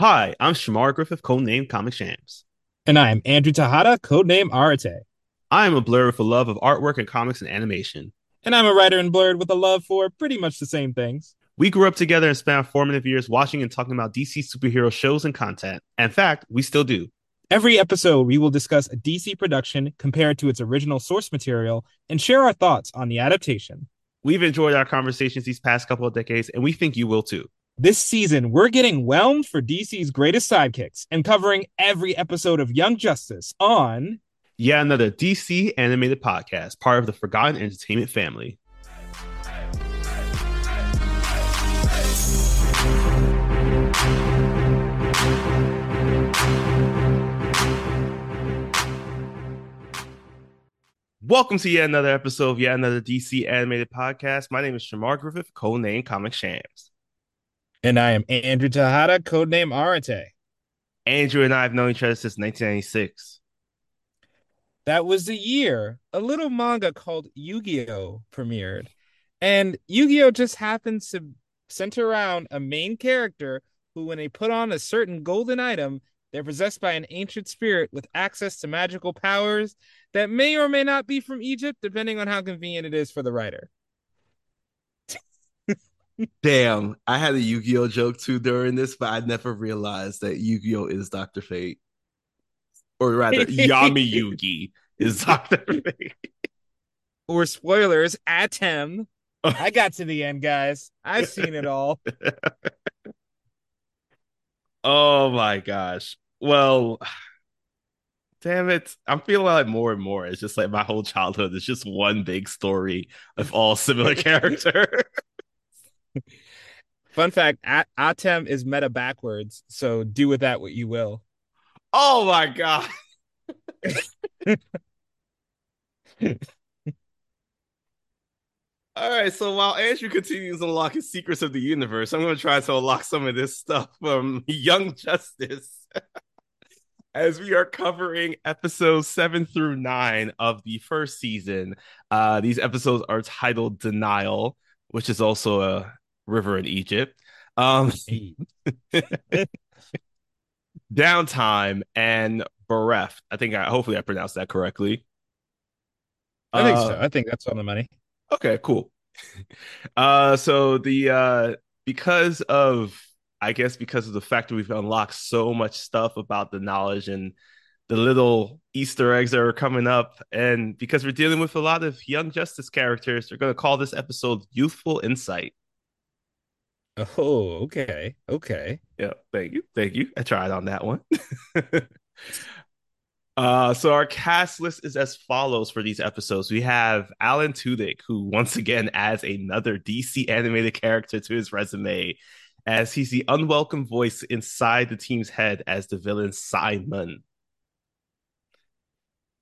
Hi, I'm Shamar Griffith, codename Comic Shams. And I am Andrew Tejada, codename Arate. I am a blur with a love of artwork and comics and animation. And I'm a writer and Blurred with a love for pretty much the same things. We grew up together and spent formative years watching and talking about DC superhero shows and content. In fact, we still do. Every episode, we will discuss a DC production, compared to its original source material, and share our thoughts on the adaptation. We've enjoyed our conversations these past couple of decades, and we think you will too. This season, we're getting whelmed for DC's greatest sidekicks and covering every episode of Young Justice on. Yeah, another DC animated podcast, part of the Forgotten Entertainment family. Welcome to yet another episode of yet another DC animated podcast. My name is Shamar Griffith, codename Comic Shams. And I am Andrew Tejada, codename Arate. Andrew and I have known each other since 1996. That was the year a little manga called Yu Gi Oh! premiered. And Yu Gi Oh! just happens to center around a main character who, when they put on a certain golden item, they're possessed by an ancient spirit with access to magical powers that may or may not be from Egypt, depending on how convenient it is for the writer. Damn, I had a Yu Gi Oh joke too during this, but I never realized that Yu Gi Oh is Doctor Fate, or rather, Yami Yugi is Doctor Fate. Or spoilers, Atem. I got to the end, guys. I've seen it all. oh my gosh. Well, damn it. I'm feeling like more and more. It's just like my whole childhood is just one big story of all similar characters. Fun fact: At- Atem is meta backwards, so do with that what you will. Oh my god! All right, so while Andrew continues to unlock his secrets of the universe, I'm going to try to unlock some of this stuff from Young Justice. As we are covering episodes seven through nine of the first season, uh, these episodes are titled Denial, which is also a river in Egypt. Um, downtime and bereft. I think I hopefully I pronounced that correctly. I think uh, so. I think that's on the money. Okay, cool. Uh, so the uh, because of I guess because of the fact that we've unlocked so much stuff about the knowledge and the little Easter eggs that are coming up, and because we're dealing with a lot of young Justice characters, they're going to call this episode "Youthful Insight." Oh, okay. Okay. Yeah, thank you. Thank you. I tried on that one. uh, so our cast list is as follows for these episodes. We have Alan Tudyk, who once again adds another DC animated character to his resume, as he's the unwelcome voice inside the team's head as the villain Simon.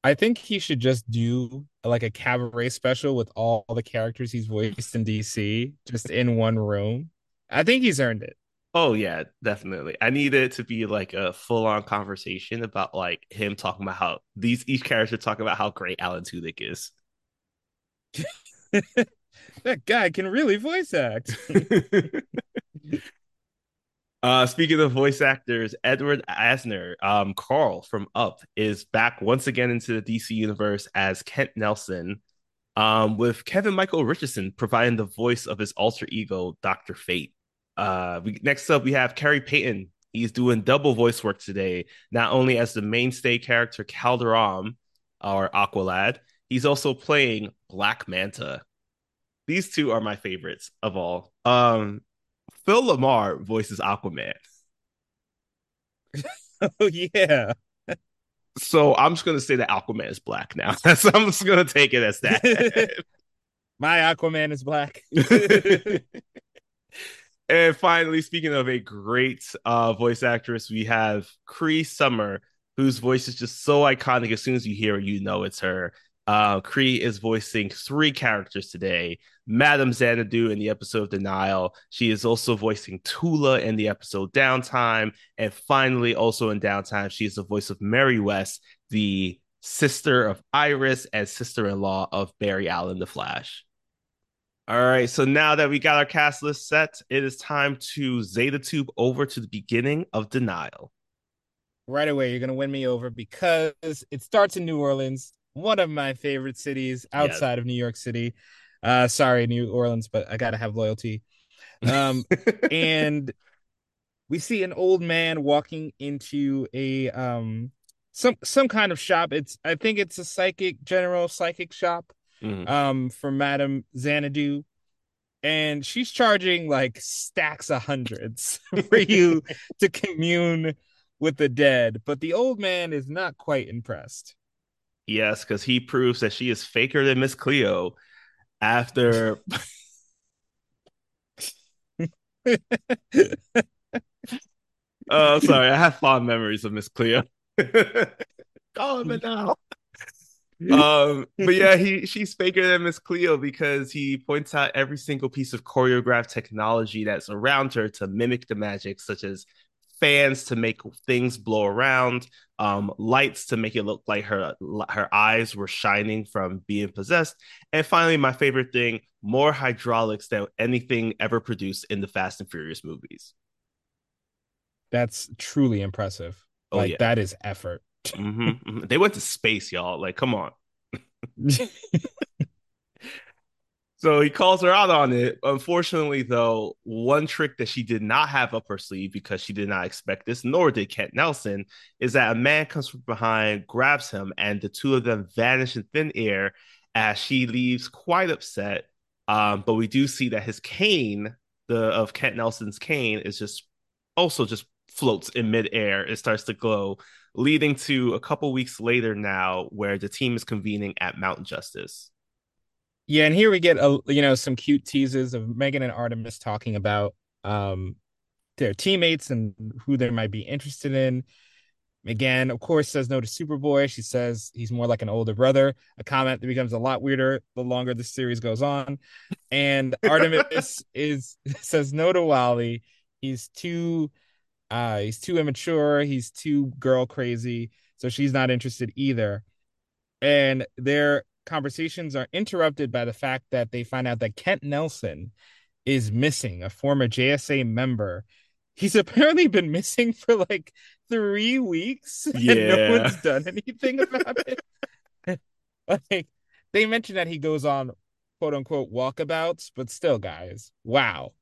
I think he should just do like a cabaret special with all the characters he's voiced in DC, just in one room. I think he's earned it. Oh yeah, definitely. I need it to be like a full on conversation about like him talking about how these each character talking about how great Alan Tudyk is. that guy can really voice act. uh speaking of voice actors, Edward Asner, um, Carl from Up is back once again into the DC universe as Kent Nelson. Um, with Kevin Michael Richardson providing the voice of his alter ego, Dr. Fate. Uh, we, next up, we have Khary Payton. He's doing double voice work today, not only as the mainstay character Kaldur'ahm, or Aqualad, he's also playing Black Manta. These two are my favorites of all. Um, Phil LaMarr voices Aquaman. oh yeah. So I'm just gonna say that Aquaman is black now. so I'm just gonna take it as that. My Aquaman is black. And finally, speaking of a great uh, voice actress, we have Cree Summer, whose voice is just so iconic. As soon as you hear it, you know it's her. Uh, Cree is voicing three characters today. Madame Xanadu in the episode Denial. She is also voicing Tula in the episode Downtime. And finally, also in Downtime, she is the voice of Mary West, the sister of Iris and sister in law of Barry Allen, the Flash. All right, so now that we got our cast list set, it is time to Zeta Tube over to the beginning of Denial. Right away, you're gonna win me over because it starts in New Orleans, one of my favorite cities outside yes. of New York City. Uh, sorry, New Orleans, but I gotta have loyalty. Um, and we see an old man walking into a um some some kind of shop. It's I think it's a psychic general psychic shop mm-hmm. um, for Madame Xanadu. And she's charging like stacks of hundreds for you to commune with the dead. But the old man is not quite impressed. Yes, because he proves that she is faker than Miss Cleo after. oh, sorry. I have fond memories of Miss Cleo. Call him now um, but yeah, he she's faker than Miss Cleo because he points out every single piece of choreographed technology that's around her to mimic the magic, such as fans to make things blow around, um, lights to make it look like her her eyes were shining from being possessed, and finally, my favorite thing: more hydraulics than anything ever produced in the Fast and Furious movies. That's truly impressive. Oh, like yeah. that is effort. mm-hmm, mm-hmm. They went to space, y'all. Like, come on. so he calls her out on it. Unfortunately, though, one trick that she did not have up her sleeve because she did not expect this, nor did Kent Nelson, is that a man comes from behind, grabs him, and the two of them vanish in thin air as she leaves quite upset. Um, but we do see that his cane, the of Kent Nelson's cane, is just also just floats in midair. It starts to glow, leading to a couple weeks later now where the team is convening at Mountain Justice. Yeah, and here we get a you know some cute teases of Megan and Artemis talking about um their teammates and who they might be interested in. Megan, of course, says no to Superboy. She says he's more like an older brother, a comment that becomes a lot weirder the longer the series goes on. And Artemis is says no to Wally. He's too uh he's too immature. He's too girl crazy. So she's not interested either. And their conversations are interrupted by the fact that they find out that kent nelson is missing a former jsa member. He's apparently been missing for like three weeks yeah. and no one's done anything about it. Like they mentioned that he goes on quote unquote walkabouts but still guys wow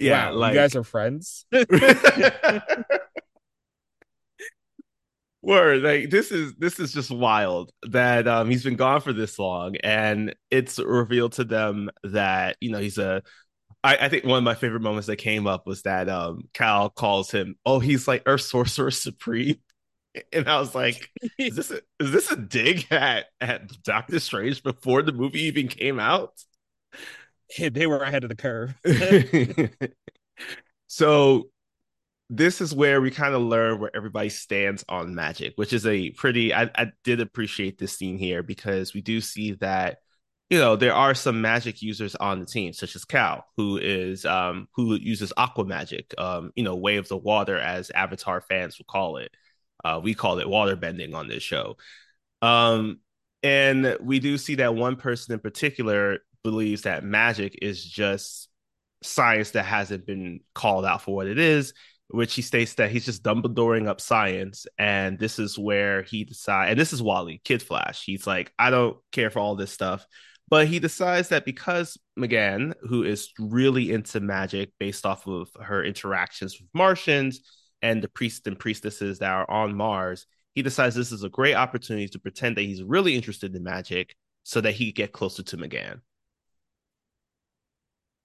yeah, wow, like... you guys are friends. Word, like this is this is just wild that um he's been gone for this long, and it's revealed to them that you know he's a. I, I think one of my favorite moments that came up was that um Cal calls him, oh, he's like Earth Sorcerer Supreme, and I was like, is this a, is this a dig at at Doctor Strange before the movie even came out? They were ahead of the curve. so this is where we kind of learn where everybody stands on magic, which is a pretty I, I did appreciate this scene here because we do see that you know there are some magic users on the team such as cal who is um who uses aqua magic um you know way of the water as avatar fans will call it uh we call it water bending on this show um and we do see that one person in particular believes that magic is just science that hasn't been called out for what it is, which he states that he's just Dumbledoring up science. And this is where he decides, and this is Wally, Kid Flash. He's like, I don't care for all this stuff. But he decides that because M'gann, who is really into magic based off of her interactions with Martians and the priests and priestesses that are on Mars, he decides this is a great opportunity to pretend that he's really interested in magic so that he could get closer to M'gann.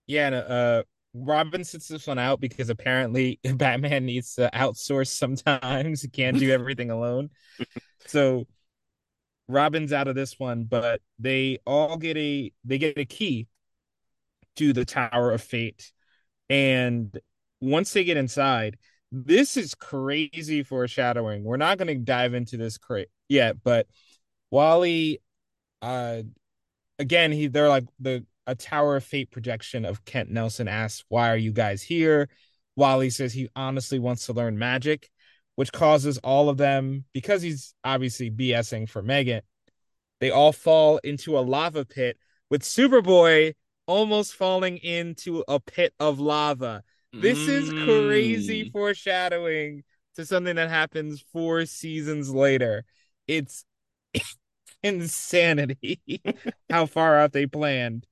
Yeah, and uh Robin sits this one out because apparently Batman needs to outsource sometimes. He can't do everything alone. so Robin's out of this one, but they all get a they get a key to the Tower of Fate. And once they get inside, this is crazy foreshadowing. We're not going to dive into this cra- yet, but Wally uh again, he they're like the a Tower of Fate projection of Kent Nelson asks, Why are you guys here? Wally says he honestly wants to learn magic, which causes all of them, because he's obviously BSing for Megan, they all fall into a lava pit with Superboy almost falling into a pit of lava. This is crazy Mm. foreshadowing to something that happens four seasons later. It's insanity how far out they planned.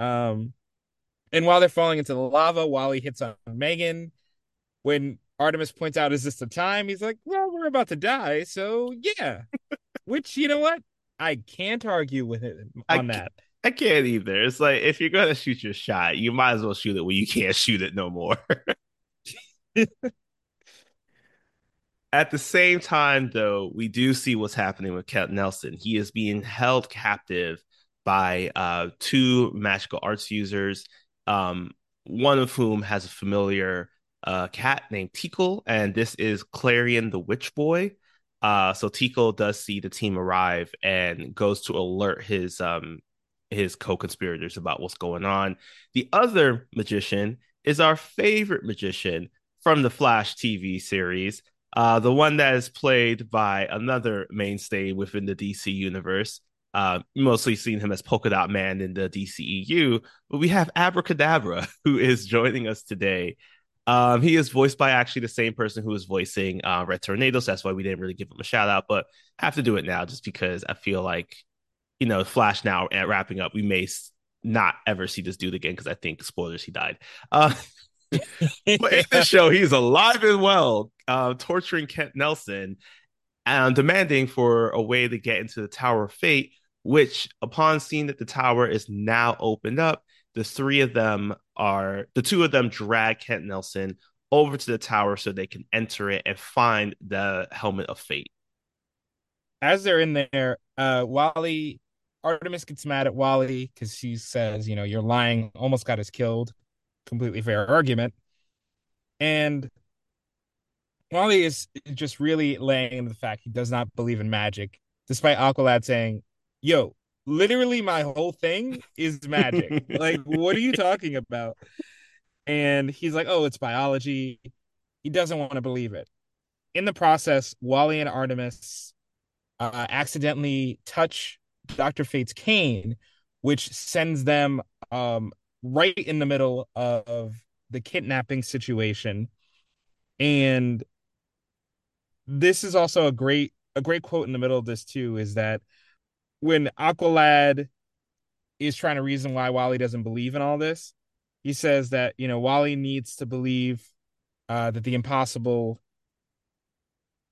Um, and while they're falling into the lava, Wally hits on Megan. When Artemis points out, "Is this the time?" He's like, "Well, we're about to die, so yeah." Which you know what, I can't argue with it on that. I can't either. It's like if you're gonna shoot your shot, you might as well shoot it when you can't shoot it no more. At the same time, though, we do see what's happening with Kent Nelson. He is being held captive by uh, two magical arts users, um, one of whom has a familiar uh, cat named Teekl, and this is Klarion the Witch Boy. Uh, so Teekl does see the team arrive and goes to alert his um, his co-conspirators about what's going on. The other magician is our favorite magician from the Flash TV series, uh, the one that is played by another mainstay within the DC universe. Uh, mostly seen him as Polka Dot Man in the DCEU, but we have Abra Kadabra who is joining us today. Um, he is voiced by actually the same person who is voicing uh, Red Tornado, so that's why we didn't really give him a shout out, but I have to do it now just because I feel like, you know, Flash now wrapping up, we may not ever see this dude again because I think spoilers, he died. Uh, but in the show, he's alive and well, uh, torturing Kent Nelson and demanding for a way to get into the Tower of Fate. Which, upon seeing that the tower is now opened up, the three of them are the two of them drag Kent Nelson over to the tower so they can enter it and find the helmet of fate. As they're in there, uh, Wally Artemis gets mad at Wally because she says, "You know, you're lying." Almost got us killed. Completely fair argument. And Wally is just really laying into the fact he does not believe in magic, despite Aqualad saying, Yo, literally my whole thing is magic. like, what are you talking about? And he's like, Oh, it's biology. He doesn't want to believe it. In the process, Wally and Artemis uh, accidentally touch Dr. Fate's cane, which sends them um, right in the middle of the kidnapping situation. And this is also a great a great quote in the middle of this too is that when Aqualad is trying to reason why Wally doesn't believe in all this, he says that you know Wally needs to believe uh, that the impossible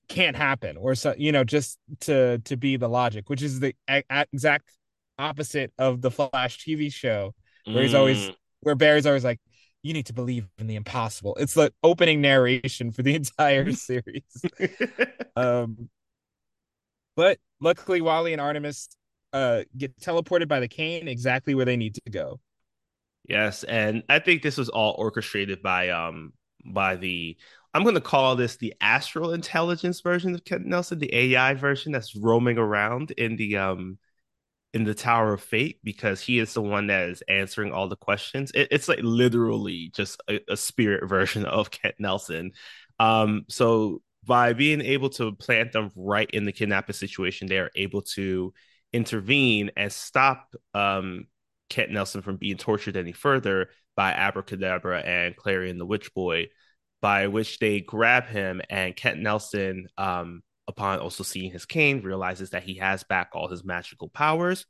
can't happen, or so you know just to to be the logic, which is the a- a- exact opposite of the Flash TV show, where he's always Mm. where Barry's always like, "You need to believe in the impossible." It's the opening narration for the entire series. Um, but luckily, Wally and Artemis uh get teleported by the cane exactly where they need to go. Yes, and I think this was all orchestrated by um by the I'm going to call this the astral intelligence version of Kent Nelson, the AI version that's roaming around in the um in the Tower of Fate because he is the one that is answering all the questions. It, it's like literally just a, a spirit version of Kent Nelson. Um, so by being able to plant them right in the kidnapping situation, they are able to intervene and stop um Kent Nelson from being tortured any further by Abra Kadabra and Klarion the Witch Boy, by which they grab him and Kent Nelson, um, upon also seeing his cane, realizes that he has back all his magical powers.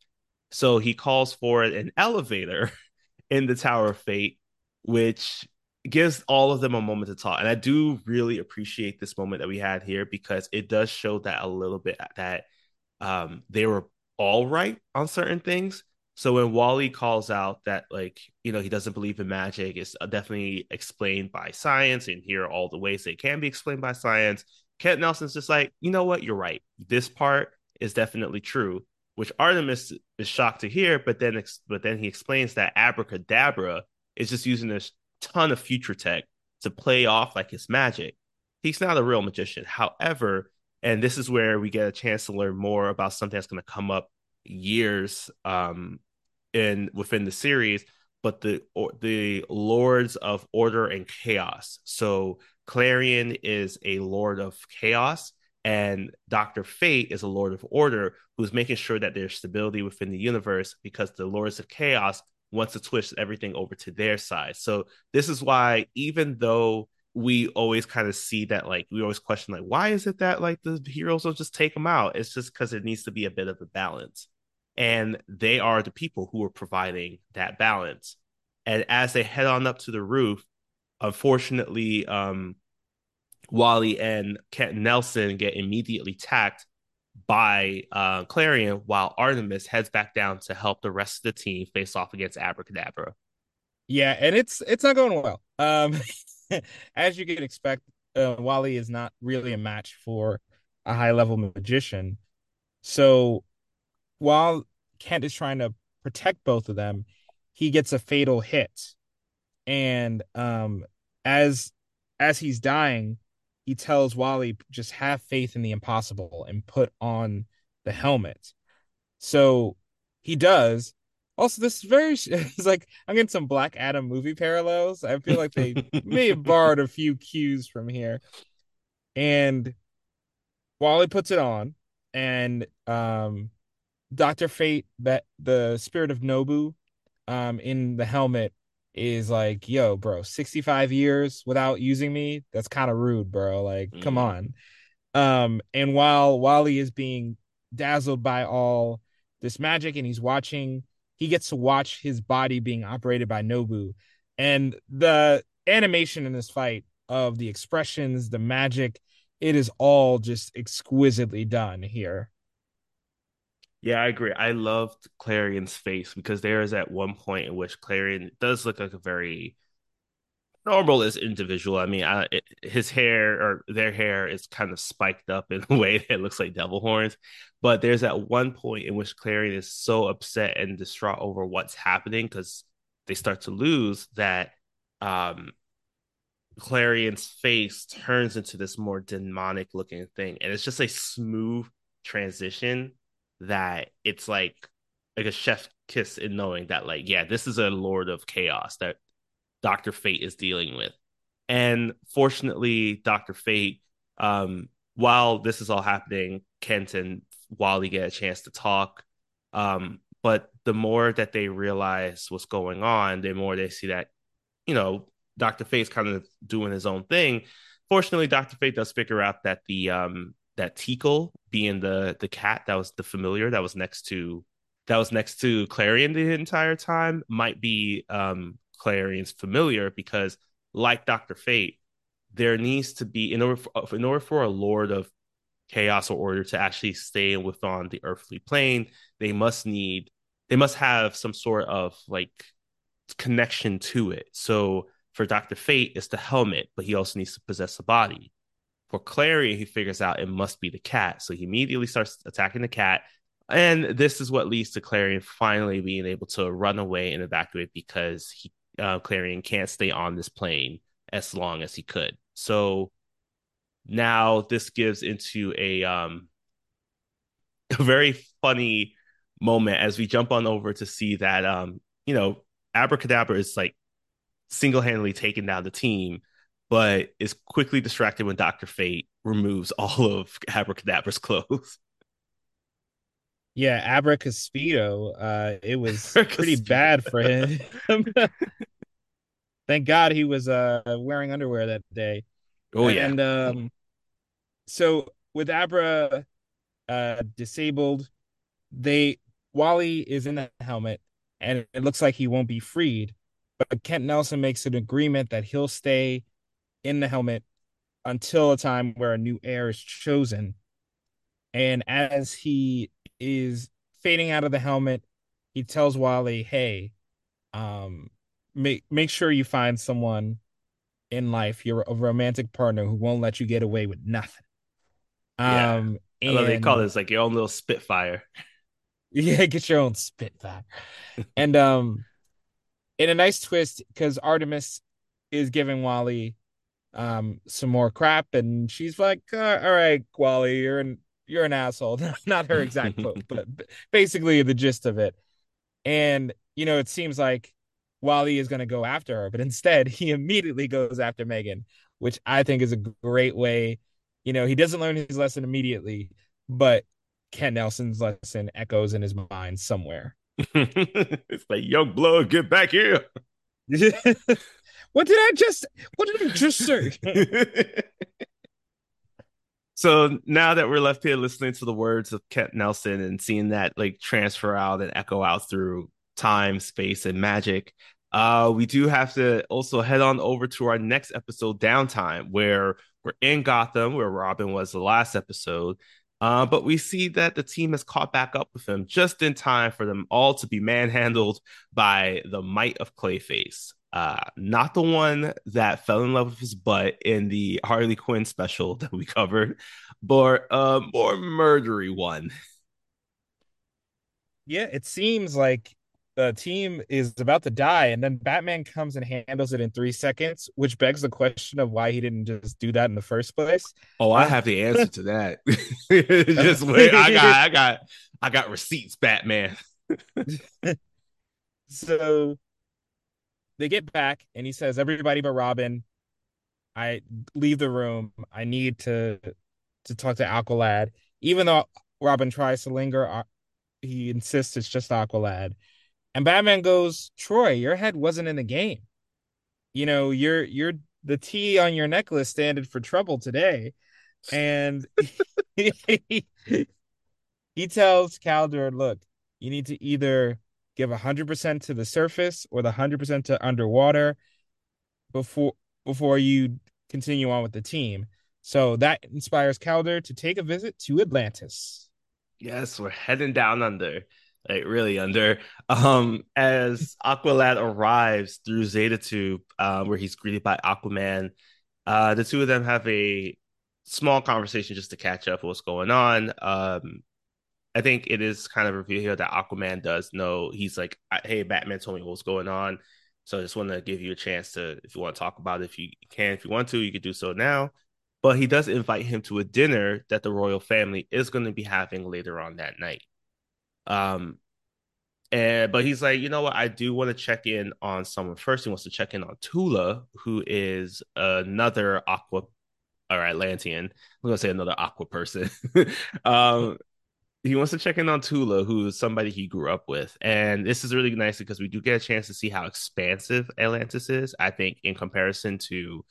So he calls for an elevator in the Tower of Fate, which gives all of them a moment to talk. And I do really appreciate this moment that we had here because it does show that a little bit that um, they were all right on certain things. So when Wally calls out that like you know he doesn't believe in magic, it's definitely explained by science, and here are all the ways they can be explained by science. Kent Nelson's just like, you know what, you're right. This part is definitely true, which Artemis is shocked to hear, but then but then he explains that Abra Kadabra is just using this ton of future tech to play off like it's magic. He's not a real magician. However, and this is where we get a chance to learn more about something that's going to come up years um in within the series but the or, the lords of order and chaos so klarion is a lord of chaos and dr fate is a lord of order who's making sure that there's stability within the universe because the lords of chaos wants to twist everything over to their side. So this is why, even though we always kind of see that, like, we always question, like, why is it that like the heroes don't just take them out? It's just because it needs to be a bit of a balance. And they are the people who are providing that balance. And as they head on up to the roof, unfortunately, um, Wally and Kent Nelson get immediately tacked by uh, Klarion, while Artemis heads back down to help the rest of the team face off against Abra Kadabra. Yeah, and it's it's not going well. Um, as you can expect, uh, Wally is not really a match for a high level magician. So while Kent is trying to protect both of them, he gets a fatal hit, and um, as as he's dying, he tells Wally just have faith in the impossible and put on the helmet. So he does. Also, this is very it's like I'm getting some Black Adam movie parallels. I feel like they may have borrowed a few cues from here. And Wally puts it on, and um Dr. Fate, that the spirit of Nabu um in the helmet is like, yo, bro, 65 years without using me, that's kind of rude, bro. Like, mm. come mm-hmm. on. Um, and while Wally is being dazzled by all this magic and he's watching, he gets to watch his body being operated by Nabu. And the animation in this fight of the expressions, the magic, it is all just exquisitely done here. Yeah, I agree. I loved Klarion's face because there is at one point in which Klarion does look like a very normal as individual. I mean, I, it, his hair or their hair is kind of spiked up in a way that looks like devil horns. But there's at one point in which Klarion is so upset and distraught over what's happening because they start to lose that um Klarion's face turns into this more demonic looking thing. And it's just a smooth transition that it's like like a chef kiss in knowing that like yeah this is a lord of chaos that dr fate is dealing with. And fortunately dr fate um while this is all happening kent and wally get a chance to talk um but the more that they realize what's going on the more they see that you know dr fate's kind of doing his own thing. Fortunately dr fate does figure out that the um that Teekl being the the cat that was the familiar that was next to that was next to Klarion the entire time might be um Klarion's familiar because like Dr. Fate, there needs to be in order for, in order for a lord of chaos or order to actually stay within the earthly plane, they must need they must have some sort of like connection to it. So for Dr. Fate, it's the helmet, but he also needs to possess a body. For Clary, he figures out it must be the cat. So he immediately starts attacking the cat. And this is what leads to Klarion finally being able to run away and evacuate because he uh, Klarion can't stay on this plane as long as he could. So now this gives into a um a very funny moment as we jump on over to see that um you know Abra Kadabra is like single-handedly taking down the team but is quickly distracted when Dr. Fate removes all of Abra Kadabra's clothes. Yeah, Abracaspedo, uh, it was pretty bad for him. Thank God he was uh wearing underwear that day. Oh yeah. And um so with Abra uh disabled, they Wally is in the helmet and it looks like he won't be freed. But Kent Nelson makes an agreement that he'll stay in the helmet until a time where a new heir is chosen. And as he is fading out of the helmet, he tells Wally, "Hey, um, make make sure you find someone in life, you're a romantic partner who won't let you get away with nothing." Yeah. Um, I love they call this like your own little Spitfire. Yeah, get your own Spitfire. and um, in a nice twist, because Artemis is giving Wally um some more crap and she's like uh, all right Wally you're an you're an asshole. Not her exact quote but basically the gist of it. And you know it seems like Wally is going to go after her but instead he immediately goes after Megan which I think is a great way. You know he doesn't learn his lesson immediately but Ken Nelson's lesson echoes in his mind somewhere. It's like young blood, get back here. What did I just what did I just say? so now that we're left here listening to the words of Kent Nelson and seeing that like transfer out and echo out through time, space, and magic, uh, we do have to also head on over to our next episode, Downtime, where we're in Gotham, where Robin was the last episode. Uh, but we see that the team has caught back up with him just in time for them all to be manhandled by the might of Clayface. Uh, not the one that fell in love with his butt in the Harley Quinn special that we covered, but a more murdery one. Yeah, it seems like the team is about to die, and then Batman comes and handles it in three seconds, which begs the question of why he didn't just do that in the first place. Oh, I uh, have the answer to that. just wait, I got, I got, I got receipts, Batman. so they get back, and he says, "Everybody but Robin, I leave the room. I need to to talk to Aqualad." Even though Robin tries to linger, uh, he insists it's just Aqualad. And Batman goes, Troy, your head wasn't in the game. You know, you're you're the T on your necklace standing for trouble today. And he, he tells Kaldur, look, you need to either give 100% to the surface or the 100% to underwater before before you continue on with the team. So that inspires Kaldur to take a visit to Atlantis. Yes, we're heading down under like really under. Um, as Aqualad arrives through Zeta Tube, uh, where he's greeted by Aquaman, uh, the two of them have a small conversation just to catch up what's going on. Um, I think it is kind of revealed here that Aquaman does know he's like, hey, Batman told me what's going on. So I just want to give you a chance to, if you want to talk about it, if you can, if you want to, you could do so now. But he does invite him to a dinner that the royal family is going to be having later on that night. Um, and but he's like, you know what? I do want to check in on someone first. He wants to check in on Tula, who is another Aqua or Atlantean. I'm gonna say another Aqua person. um, he wants to check in on Tula, who is somebody he grew up with, and this is really nice because we do get a chance to see how expansive Atlantis is. I think in comparison to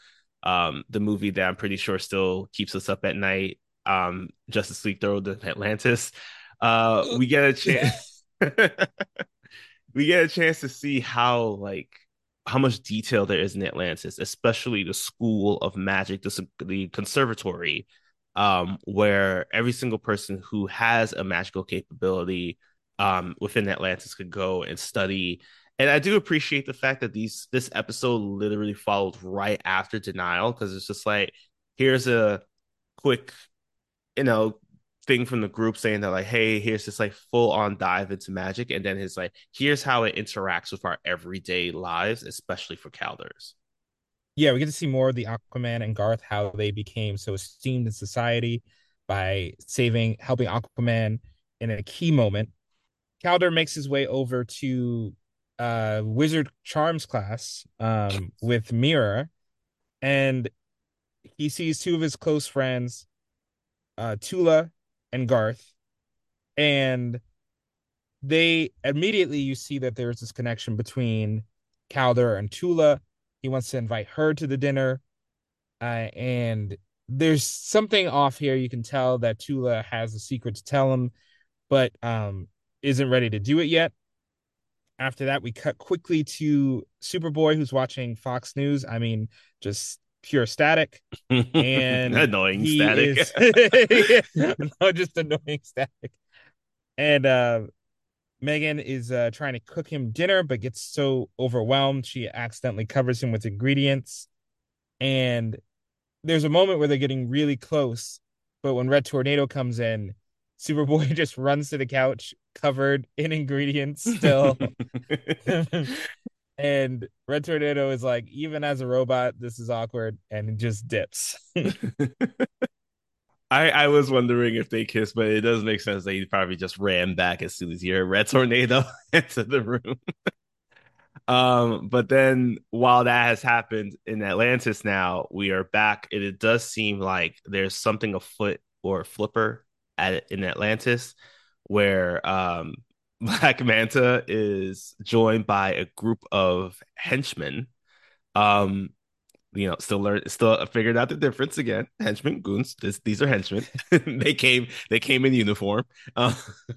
um, the movie that I'm pretty sure still keeps us up at night, um, Justice League Throne of Atlantis uh, we get a chance. we get a chance to see how like how much detail there is in Atlantis, especially the school of magic, the, the conservatory, um, where every single person who has a magical capability um, within Atlantis could go and study. And I do appreciate the fact that these this episode literally followed right after denial because it's just like here's a quick, you know, thing from the group saying that like hey here's this like full on dive into magic and then it's like here's how it interacts with our everyday lives especially for Kaldur's yeah we get to see more of the aquaman and garth how they became so esteemed in society by saving helping aquaman in a key moment Kaldur makes his way over to uh wizard charms class um with Mera and he sees two of his close friends uh tula and Garth, and they immediately you see that there's this connection between Kaldur and Tula. He wants to invite her to the dinner, uh, and there's something off here. You can tell that Tula has a secret to tell him, but um, isn't ready to do it yet. After that, we cut quickly to Superboy, who's watching Fox News. I mean, just pure static and annoying static. Is, no, just annoying static. And uh, Megan is uh, trying to cook him dinner, but gets so overwhelmed she accidentally covers him with ingredients. And there's a moment where they're getting really close, but when Red Tornado comes in, Superboy just runs to the couch covered in ingredients still. And Red Tornado is like, even as a robot, this is awkward, and it just dips. I, I was wondering if they kissed, but it does make sense that he probably just ran back as soon as he heard Red Tornado into the room. um, but then while that has happened in Atlantis now, we are back. And it does seem like there's something afoot or flipper at in Atlantis where um Black Manta is joined by a group of henchmen. Um, you know, still learn, still figured out the difference again. Henchmen, goons. This, these are henchmen. they came, they came in uniform. Uh,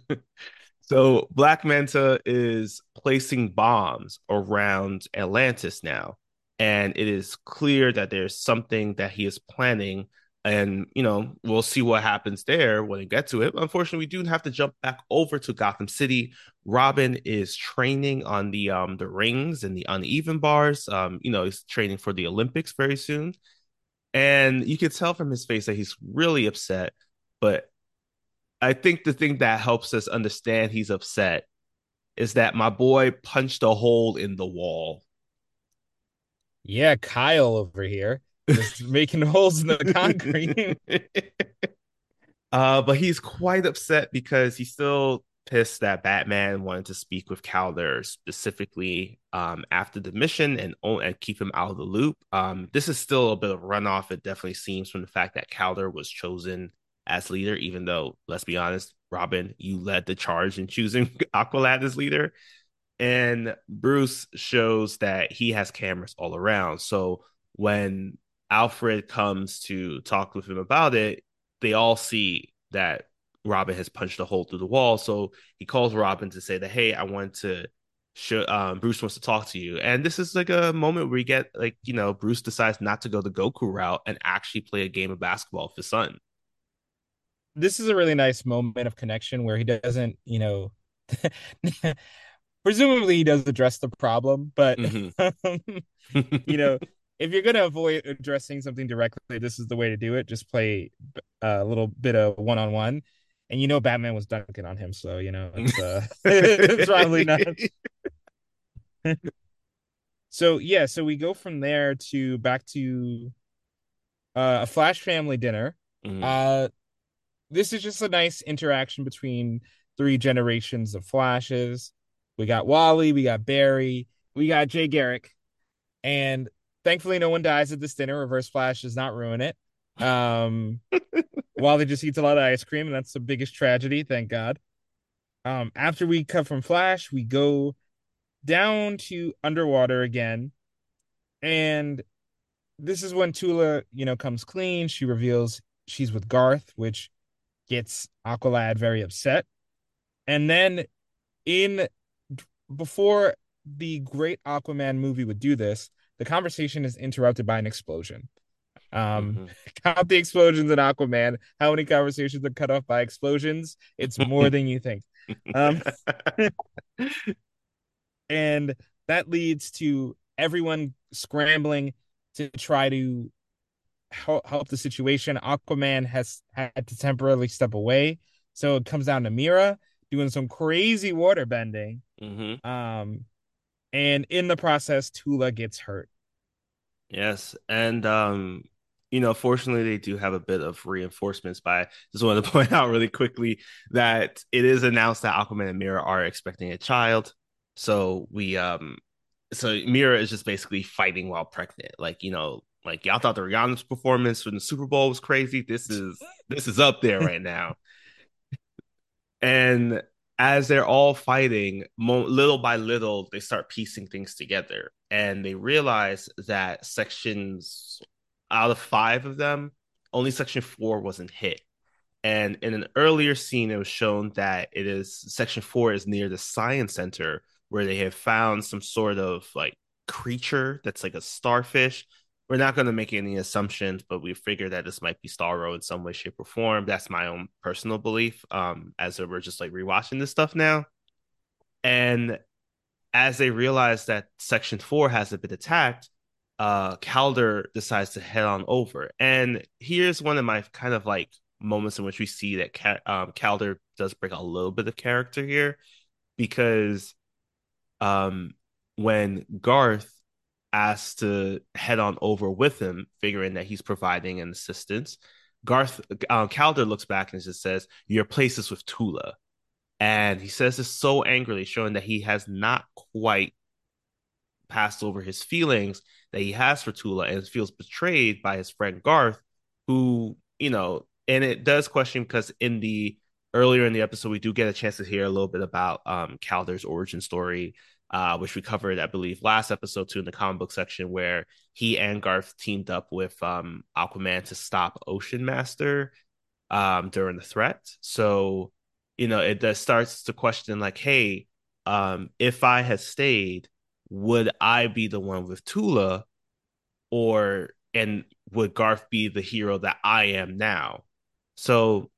so Black Manta is placing bombs around Atlantis now, and it is clear that there's something that he is planning and you know we'll see what happens there when we get to it. Unfortunately we do have to jump back over to gotham city. Robin is training on the um the rings and the uneven bars. Um you know he's training for the olympics very soon. And you can tell from his face that he's really upset. But i think the thing that helps us understand he's upset is that my boy punched a hole in the wall. Yeah, Kyle over here just making holes in the concrete. Uh, but he's quite upset because he's still pissed that Batman wanted to speak with Kaldur specifically um, after the mission and and keep him out of the loop. Um, this is still a bit of runoff. It definitely seems from the fact that Kaldur was chosen as leader, even though let's be honest, Robin, you led the charge in choosing Aqualad as leader. And Bruce shows that he has cameras all around. So when Alfred comes to talk with him about it, they all see that Robin has punched a hole through the wall. So he calls Robin to say that, hey, I want to show um, Bruce wants to talk to you. And this is like a moment where you get like, you know, Bruce decides not to go the Goku route and actually play a game of basketball with his son. This is a really nice moment of connection where he doesn't, you know, presumably he does address the problem, but mm-hmm. you know, if you're gonna avoid addressing something directly, this is the way to do it. Just play a little bit of one on one, and you know Batman was dunking on him, so you know it's, uh, it's probably not. so yeah, so we go from there to back to uh, a Flash family dinner. Mm-hmm. Uh, this is just a nice interaction between three generations of Flashes. We got Wally, we got Barry, we got Jay Garrick, and thankfully no one dies at this dinner. Reverse Flash does not ruin it. Um, Wally just eats a lot of ice cream, and that's the biggest tragedy. Thank God. Um, after we cut from Flash, we go down to underwater again, and this is when Tula, you know, comes clean. She reveals she's with Garth, which gets Aqualad very upset. And then in before the great Aquaman movie would do this, the conversation is interrupted by an explosion. Um, mm-hmm. count the explosions in Aquaman. How many conversations are cut off by explosions? It's more than you think. Um, and that leads to everyone scrambling to try to help, help the situation. Aquaman has had to temporarily step away, so it comes down to Mera doing some crazy water bending. Mm-hmm. Um, and in the process, Tula gets hurt. Yes, and um, you know, fortunately, they do have a bit of reinforcements. I just wanted to point out really quickly that it is announced that Aquaman and Mera are expecting a child. So we um, so Mera is just basically fighting while pregnant. Like you know, like y'all thought the Rihanna's performance from the Super Bowl was crazy. This is this is up there right now. and as they're all fighting, mo- little by little, they start piecing things together, and they realize that sections out of five of them, only section four wasn't hit. And in an earlier scene, it was shown that it is section four is near the science center where they have found some sort of like creature that's like a starfish we're not going to make any assumptions, but we figure that this might be Starro in some way, shape, or form. That's my own personal belief. Um, as we're just like rewatching this stuff now, and as they realize that Section Four hasn't been attacked, uh, Kaldur decides to head on over. And here's one of my kind of like moments in which we see that Ca- um, Kaldur does bring a little bit of character here, because um, when Garth asked to head on over with him, figuring that he's providing an assistance. Garth um, Kaldur looks back and just says, "Your place is with Tula," and he says this so angrily, showing that he has not quite passed over his feelings that he has for Tula and feels betrayed by his friend Garth, who you know, and it does question because in the earlier in the episode, we do get a chance to hear a little bit about um, Kaldur's origin story, uh, which we covered, I believe, last episode too in the comic book section, where he and Garth teamed up with um, Aquaman to stop Ocean Master um, during the threat. So, you know, it starts to question like, hey, um, if I had stayed, would I be the one with Tula, or and would Garth be the hero that I am now? So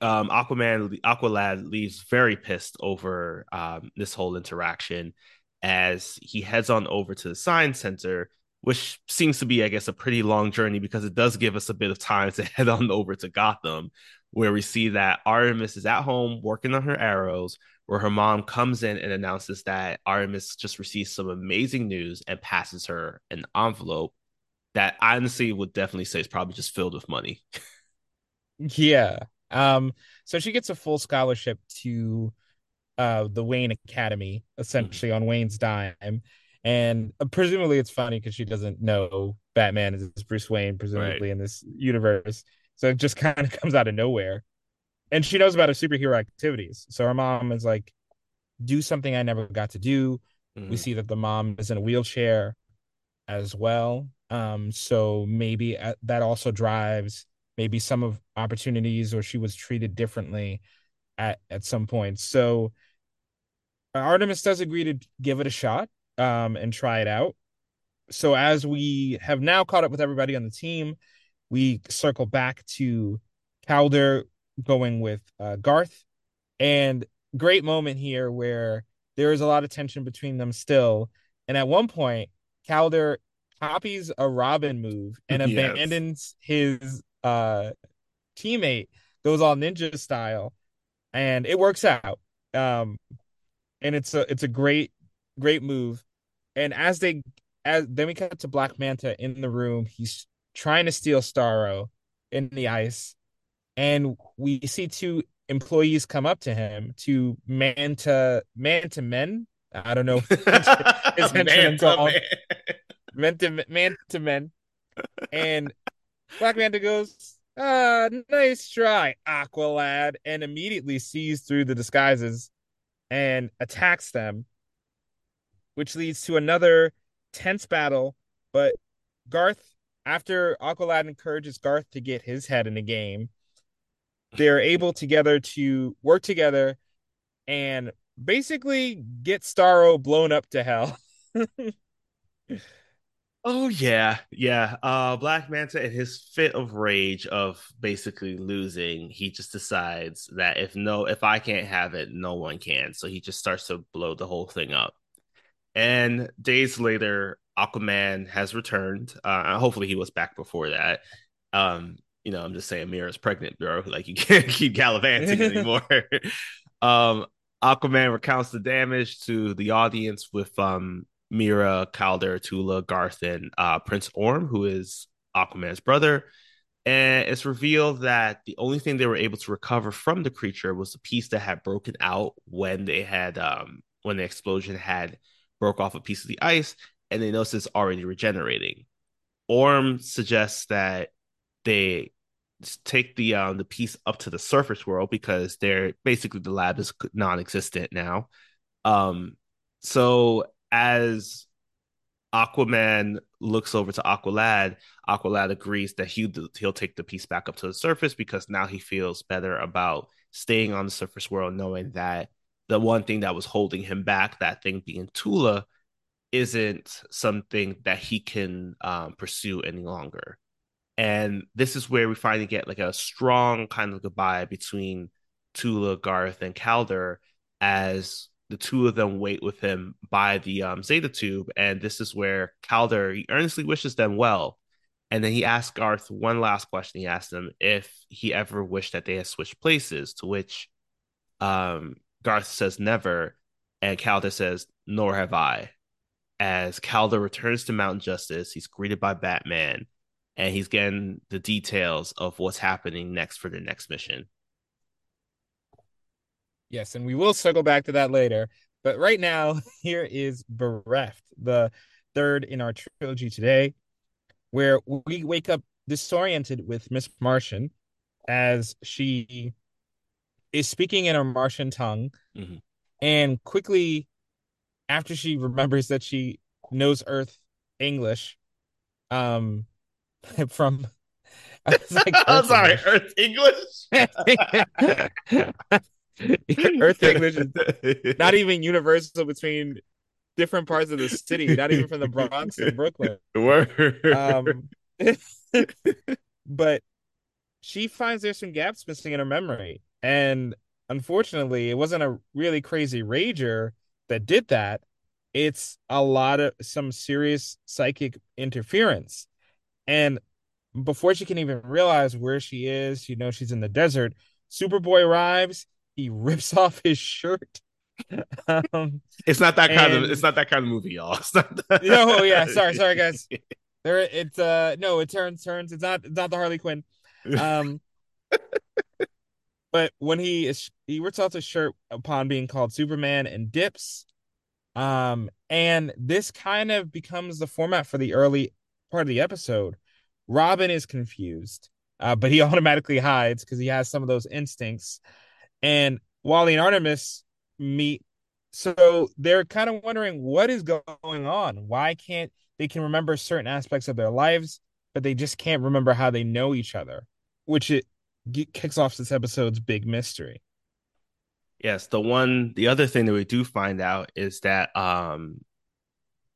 um, Aquaman, Aqualad leaves very pissed over um, this whole interaction as he heads on over to the science center, which seems to be, I guess, a pretty long journey because it does give us a bit of time to head on over to Gotham, where we see that Artemis is at home working on her arrows, where her mom comes in and announces that Artemis just received some amazing news and passes her an envelope that I honestly would definitely say is probably just filled with money. Yeah. Um, so she gets a full scholarship to uh the Wayne Academy, essentially mm-hmm. on Wayne's dime. And uh, presumably it's funny because she doesn't know Batman is Bruce Wayne, presumably right. in this universe. So it just kind of comes out of nowhere. And she knows about her superhero activities. So her mom is like, do something I never got to do. Mm-hmm. We see that the mom is in a wheelchair as well. Um, so maybe uh, that also drives maybe some of opportunities or she was treated differently at at some point. So Artemis does agree to give it a shot um, and try it out. So as we have now caught up with everybody on the team, we circle back to Kaldur going with uh, Garth, and great moment here where there is a lot of tension between them still. And at one point, Kaldur copies a Robin move and yes. abandons his uh teammate goes all ninja style and it works out. Um and it's a it's a great great move. And as they as then we cut to black manta in the room. He's trying to steal starro in the ice. And we see two employees come up to him to manta manta men. I don't know his henchmen called. Manta manta men. And Black Manta goes, ah, nice try, Aqualad, and immediately sees through the disguises and attacks them, which leads to another tense battle. But Garth, after Aqualad encourages Garth to get his head in the game, they're able together to work together and basically get Starro blown up to hell. Oh yeah, yeah. Uh Black Manta in his fit of rage of basically losing, he just decides that if no if I can't have it, no one can. So he just starts to blow the whole thing up. And days later, Aquaman has returned. Uh hopefully he was back before that. Um, you know, I'm just saying Mera's pregnant, bro. Like you can't keep gallivanting anymore. um Aquaman recounts the damage to the audience with um Mera, Kaldur, Tula, Garth, and uh, Prince Orm, who is Aquaman's brother. And it's revealed that the only thing they were able to recover from the creature was the piece that had broken out when they had um when the explosion had broke off a piece of the ice, and they notice it's already regenerating. Orm suggests that they take the um the piece up to the surface world because they're basically the lab is non-existent now. Um, so as Aquaman looks over to Aqualad, Aqualad agrees that he he'll take the piece back up to the surface because now he feels better about staying on the surface world, knowing that the one thing that was holding him back, that thing being Tula, isn't something that he can um, pursue any longer. And this is where we finally get like a strong kind of goodbye between Tula, Garth, and Kaldur as the two of them wait with him by the um, Zeta tube, and this is where Kaldur he earnestly wishes them well, and then he asks Garth one last question. He asks him if he ever wished that they had switched places, to which um, Garth says never, and Kaldur says nor have I. As Kaldur returns to Mountain Justice, he's greeted by Batman, and he's getting the details of what's happening next for the next mission. Yes, and we will circle back to that later. But right now, here is Bereft, the third in our trilogy today, where we wake up disoriented with Miss Martian as she is speaking in her Martian tongue, Mhm. and quickly after she remembers that she knows Earth English, um, from I was like I'm sorry. Earth English. Earth English is not even universal between different parts of the city, not even from the Bronx and Brooklyn. Um, but she finds there's some gaps missing in her memory. And unfortunately, it wasn't a really crazy rager that did that. It's a lot of some serious psychic interference. And before she can even realize where she is, you know, she's in the desert. Superboy arrives. He rips off his shirt. um, it's not that kind and- of it's not that kind of movie, y'all. It's not that... No, yeah, sorry, sorry, guys. there, it's uh, no, it turns, turns. It's not, it's not the Harley Quinn. Um, but when he is, he rips off his shirt upon being called Superman and dips. Um, and this kind of becomes the format for the early part of the episode. Robin is confused, uh, but he automatically hides because he has some of those instincts. And Wally and Artemis meet. So they're kind of wondering what is going on. Why can't they can remember certain aspects of their lives, but they just can't remember how they know each other, which it kicks off this episode's big mystery. Yes, the one the other thing that we do find out is that um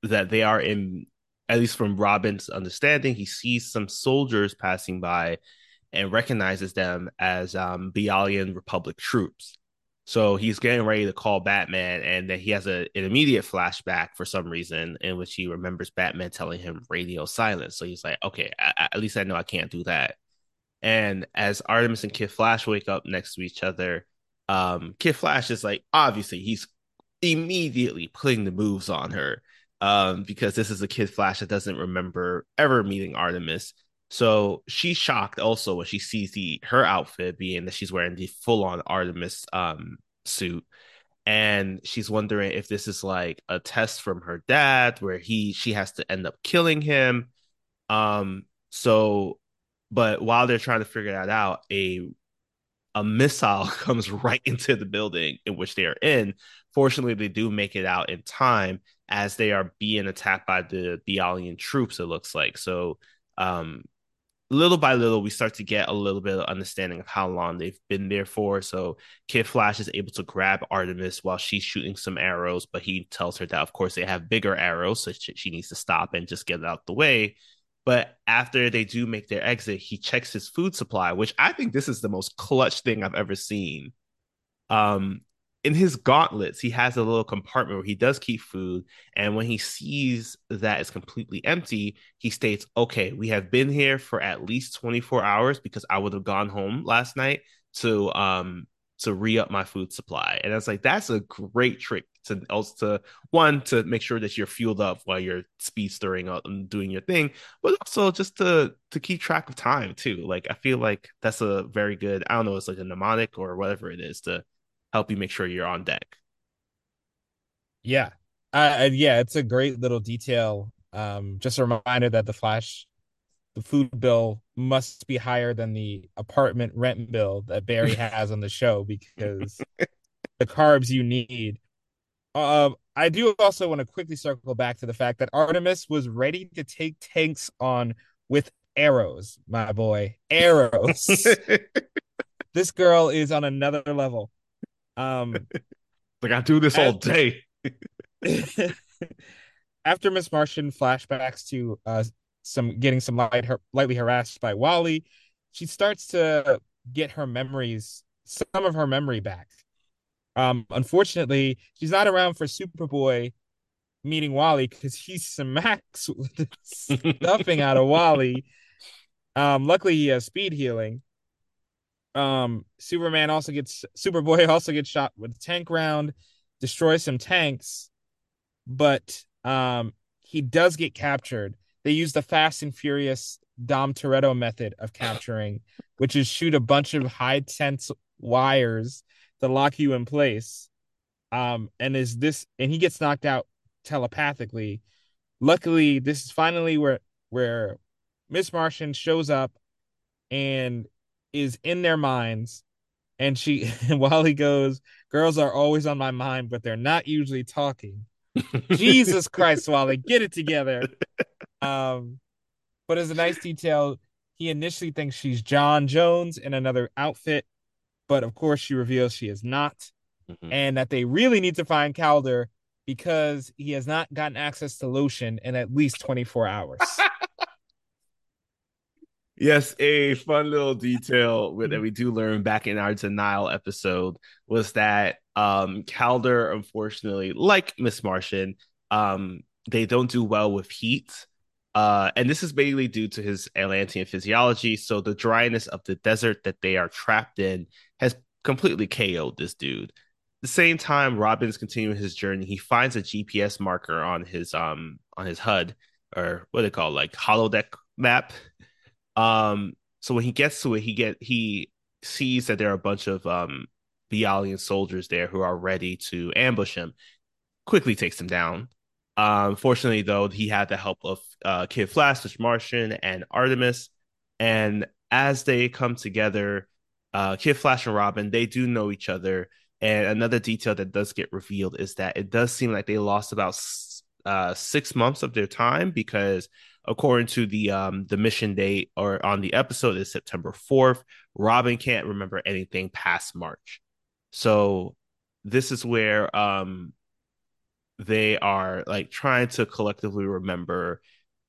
that they are in at least from Robin's understanding, he sees some soldiers passing by and recognizes them as um Bialyan Republic troops. So he's getting ready to call Batman, and then he has a, an immediate flashback for some reason in which he remembers Batman telling him radio silence. So he's like, okay, I, at least I know I can't do that. And as Artemis and Kid Flash wake up next to each other, um, Kid Flash is like, obviously, he's immediately putting the moves on her um, because this is a Kid Flash that doesn't remember ever meeting Artemis. So she's shocked also when she sees the her outfit being that she's wearing the full on Artemis um, suit. And she's wondering if this is like a test from her dad where he she has to end up killing him. Um, so but while they're trying to figure that out, a a missile comes right into the building in which they are in. Fortunately, they do make it out in time as they are being attacked by the Bialyan troops, it looks like. So um little by little, we start to get a little bit of understanding of how long they've been there for. So Kid Flash is able to grab Artemis while she's shooting some arrows, but he tells her that, of course, they have bigger arrows, so she needs to stop and just get out the way. But after they do make their exit, he checks his food supply, which I think this is the most clutch thing I've ever seen. Um, in his gauntlets, he has a little compartment where he does keep food. And when he sees that it's completely empty, he states, Okay, we have been here for at least 24 hours because I would have gone home last night to um to re-up my food supply. And I was like, that's a great trick to also to one to make sure that you're fueled up while you're speed stirring up and doing your thing, but also just to to keep track of time too. Like I feel like that's a very good, I don't know, it's like a mnemonic or whatever it is to help you make sure you're on deck. Yeah. Uh, yeah, it's a great little detail. Um, just a reminder that the Flash, the food bill must be higher than the apartment rent bill that Barry has on the show because the carbs you need. Um, I do also want to quickly circle back to the fact that Artemis was ready to take tanks on with arrows, my boy. Arrows. this girl is on another level. Um, like I do this all day. After Miss Martian flashbacks to uh, some getting some light her, lightly harassed by Wally, she starts to get her memories, some of her memory back. Um, unfortunately, she's not around for Superboy meeting Wally because he smacks the stuffing out of Wally. Um, luckily he has speed healing. Um, Superman also gets Superboy also gets shot with a tank round, destroys some tanks, but um, he does get captured. They use the Fast and Furious Dom Toretto method of capturing, which is shoot a bunch of high tense wires to lock you in place. Um, and is this and he gets knocked out telepathically. Luckily, this is finally where where Miss Martian shows up and is in their minds And she, while he goes, girls are always on my mind, but they're not usually talking. Jesus Christ, Wally, get it together. Um, but as a nice detail, he initially thinks she's J'onn J'onzz in another outfit, but of course she reveals she is not, mm-hmm. and that they really need to find Kaldur because he has not gotten access to lotion in at least 24 hours. yes, a fun little detail that we do learn back in our denial episode was that um Kaldur, unfortunately, like Miss Martian, um, they don't do well with heat. Uh, and this is mainly due to his Atlantean physiology. So the dryness of the desert that they are trapped in has completely KO'd this dude. At the same time, Robin's continuing his journey. He finds a GPS marker on his um on his HUD or what they call like holodeck map. Um, so when he gets to it, he get he sees that there are a bunch of um Bialyan soldiers there who are ready to ambush him. Quickly takes them down. Um, fortunately, though, he had the help of uh, Kid Flash, Miss Martian, and Artemis. And as they come together, uh, Kid Flash and Robin, they do know each other. And another detail that does get revealed is that it does seem like they lost about uh, six months of their time because, according to the um, the mission date or on the episode, is September fourth. Robin can't remember anything past March, so this is where um, they are like trying to collectively remember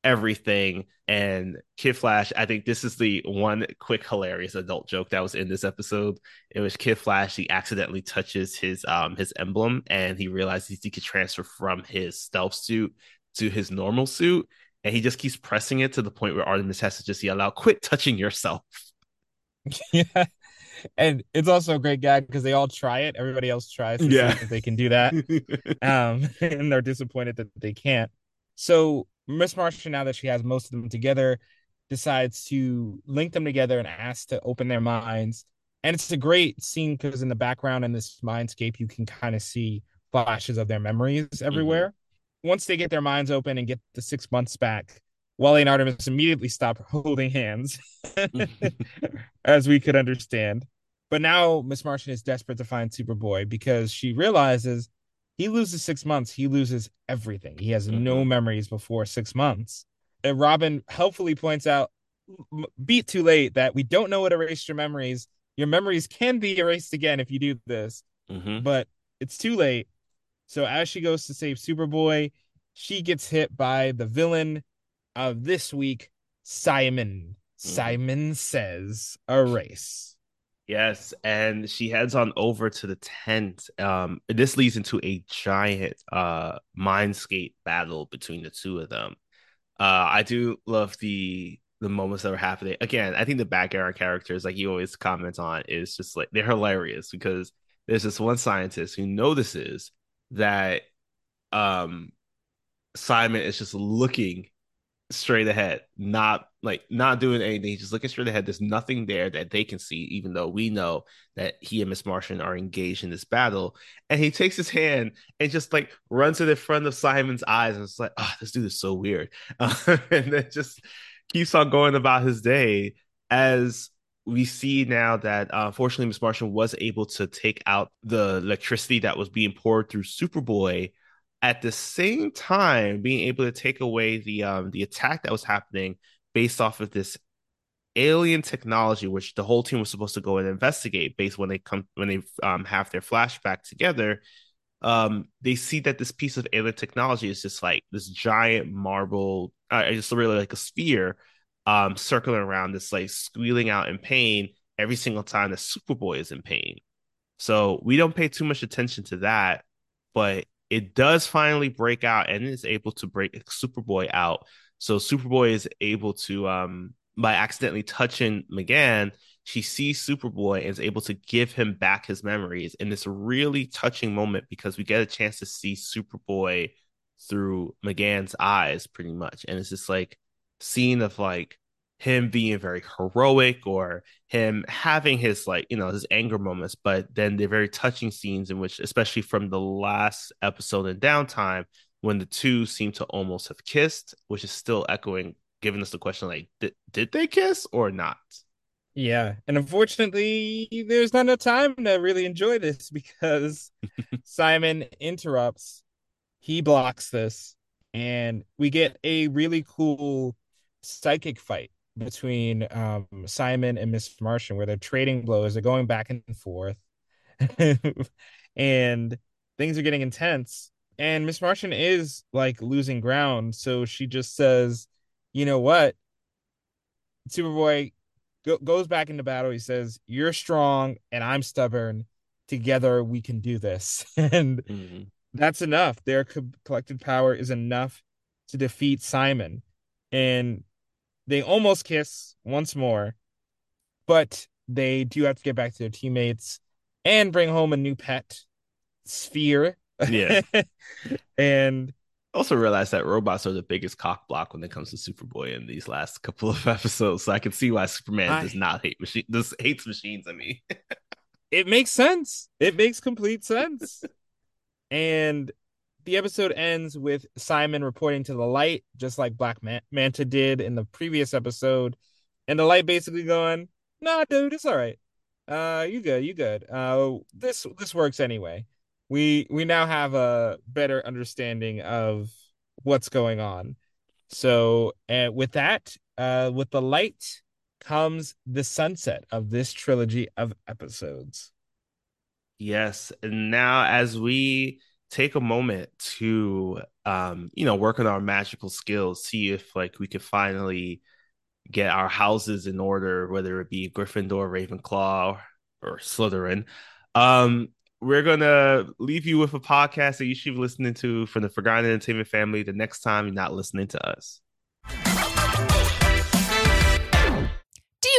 everything. And Kid Flash, I think this is the one quick hilarious adult joke that was in this episode. It was Kid Flash. He accidentally touches his um his emblem, and he realizes he could transfer from his stealth suit to his normal suit, and he just keeps pressing it to the point where Artemis has to just yell out, "Quit touching yourself." yeah, and it's also a great gag because they all try it. Everybody else tries to yeah. see if they can do that. um, and they're disappointed that they can't. So Miss Martian, now that she has most of them together, decides to link them together and asks to open their minds. And it's a great scene because in the background in this mindscape, you can kind of see flashes of their memories everywhere. Once they get their minds open and get the six months back, Wally and Artemis immediately stop holding hands, as we could understand. But now Miss Martian is desperate to find Superboy because she realizes he loses six months, he loses everything. He has mm-hmm. no memories before six months. And Robin helpfully points out, beat too late, that we don't know what erased your memories. Your memories can be erased again if you do this, mm-hmm. but it's too late. So as she goes to save Superboy, she gets hit by the villain of this week, Psimon. Mm-hmm. Simon says a race. Yes, and she heads on over to the tent. Um, this leads into a giant uh mindscape battle between the two of them. Uh, I do love the the moments that are happening. Again, I think the background characters, like you always comment on, is just like they're hilarious because there's this one scientist who notices that um Psimon is just looking straight ahead, not like not doing anything. He's just looking straight ahead. There's nothing there that they can see, even though we know that he and Miss Martian are engaged in this battle. And he takes his hand and just like runs it in front of Psimon's eyes, and it's like, oh, this dude is so weird. Uh, and then just keeps on going about his day as we see now that uh, unfortunately Miss Martian was able to take out the electricity that was being poured through Superboy at the same time being able to take away the um the attack that was happening based off of this alien technology which the whole team was supposed to go and investigate based when they come when they um have their flashback together. Um they see that this piece of alien technology is just like this giant marble uh, just really like a sphere um circling around this like squealing out in pain every single time that superboy is in pain so we don't pay too much attention to that but it does finally break out and is able to break Superboy out. So Superboy is able to um by accidentally touching M'gann, she sees Superboy and is able to give him back his memories in this really touching moment because we get a chance to see Superboy through M'gann's eyes pretty much. And it's just like scene of like him being very heroic or him having his like you know his anger moments but then they're very touching scenes in which especially from the last episode in downtime when the two seem to almost have kissed which is still echoing giving us the question like did, did they kiss or not Yeah, and unfortunately, there's not enough time to really enjoy this because Psimon interrupts. He blocks this, and we get a really cool psychic fight between um, Psimon and Miss Martian, where they're trading blows, they're going back and forth, and things are getting intense. And Miss Martian is like losing ground, so she just says, "You know what? Superboy go- goes back into battle. He says, "You're strong, and I'm stubborn. Together, we can do this." and Mm-hmm. that's enough. Their co- collected power is enough to defeat Psimon, and they almost kiss once more, but they do have to get back to their teammates and bring home a new pet, Sphere. Yeah. and Also realized that robots are the biggest cock block when it comes to Superboy in these last couple of episodes. So I can see why Superman I- does not hate machine does hates machines. I mean, it makes sense. It makes complete sense. and the episode ends with Psimon reporting to the light, just like Black Man- Manta did in the previous episode, and the light basically going, "Nah, dude, it's all right. Uh, you good, you good. Uh, this this works anyway. We we now have a better understanding of what's going on. So, uh, with that, uh, with the light comes the sunset of this trilogy of episodes. yes. And now as we take a moment to um, you know, work on our magical skills, see if like we could finally get our houses in order, whether it be Gryffindor, Ravenclaw, or Slytherin. Um, we're gonna leave you with a podcast that you should be listening to from the Forgotten Entertainment family the next time you're not listening to us.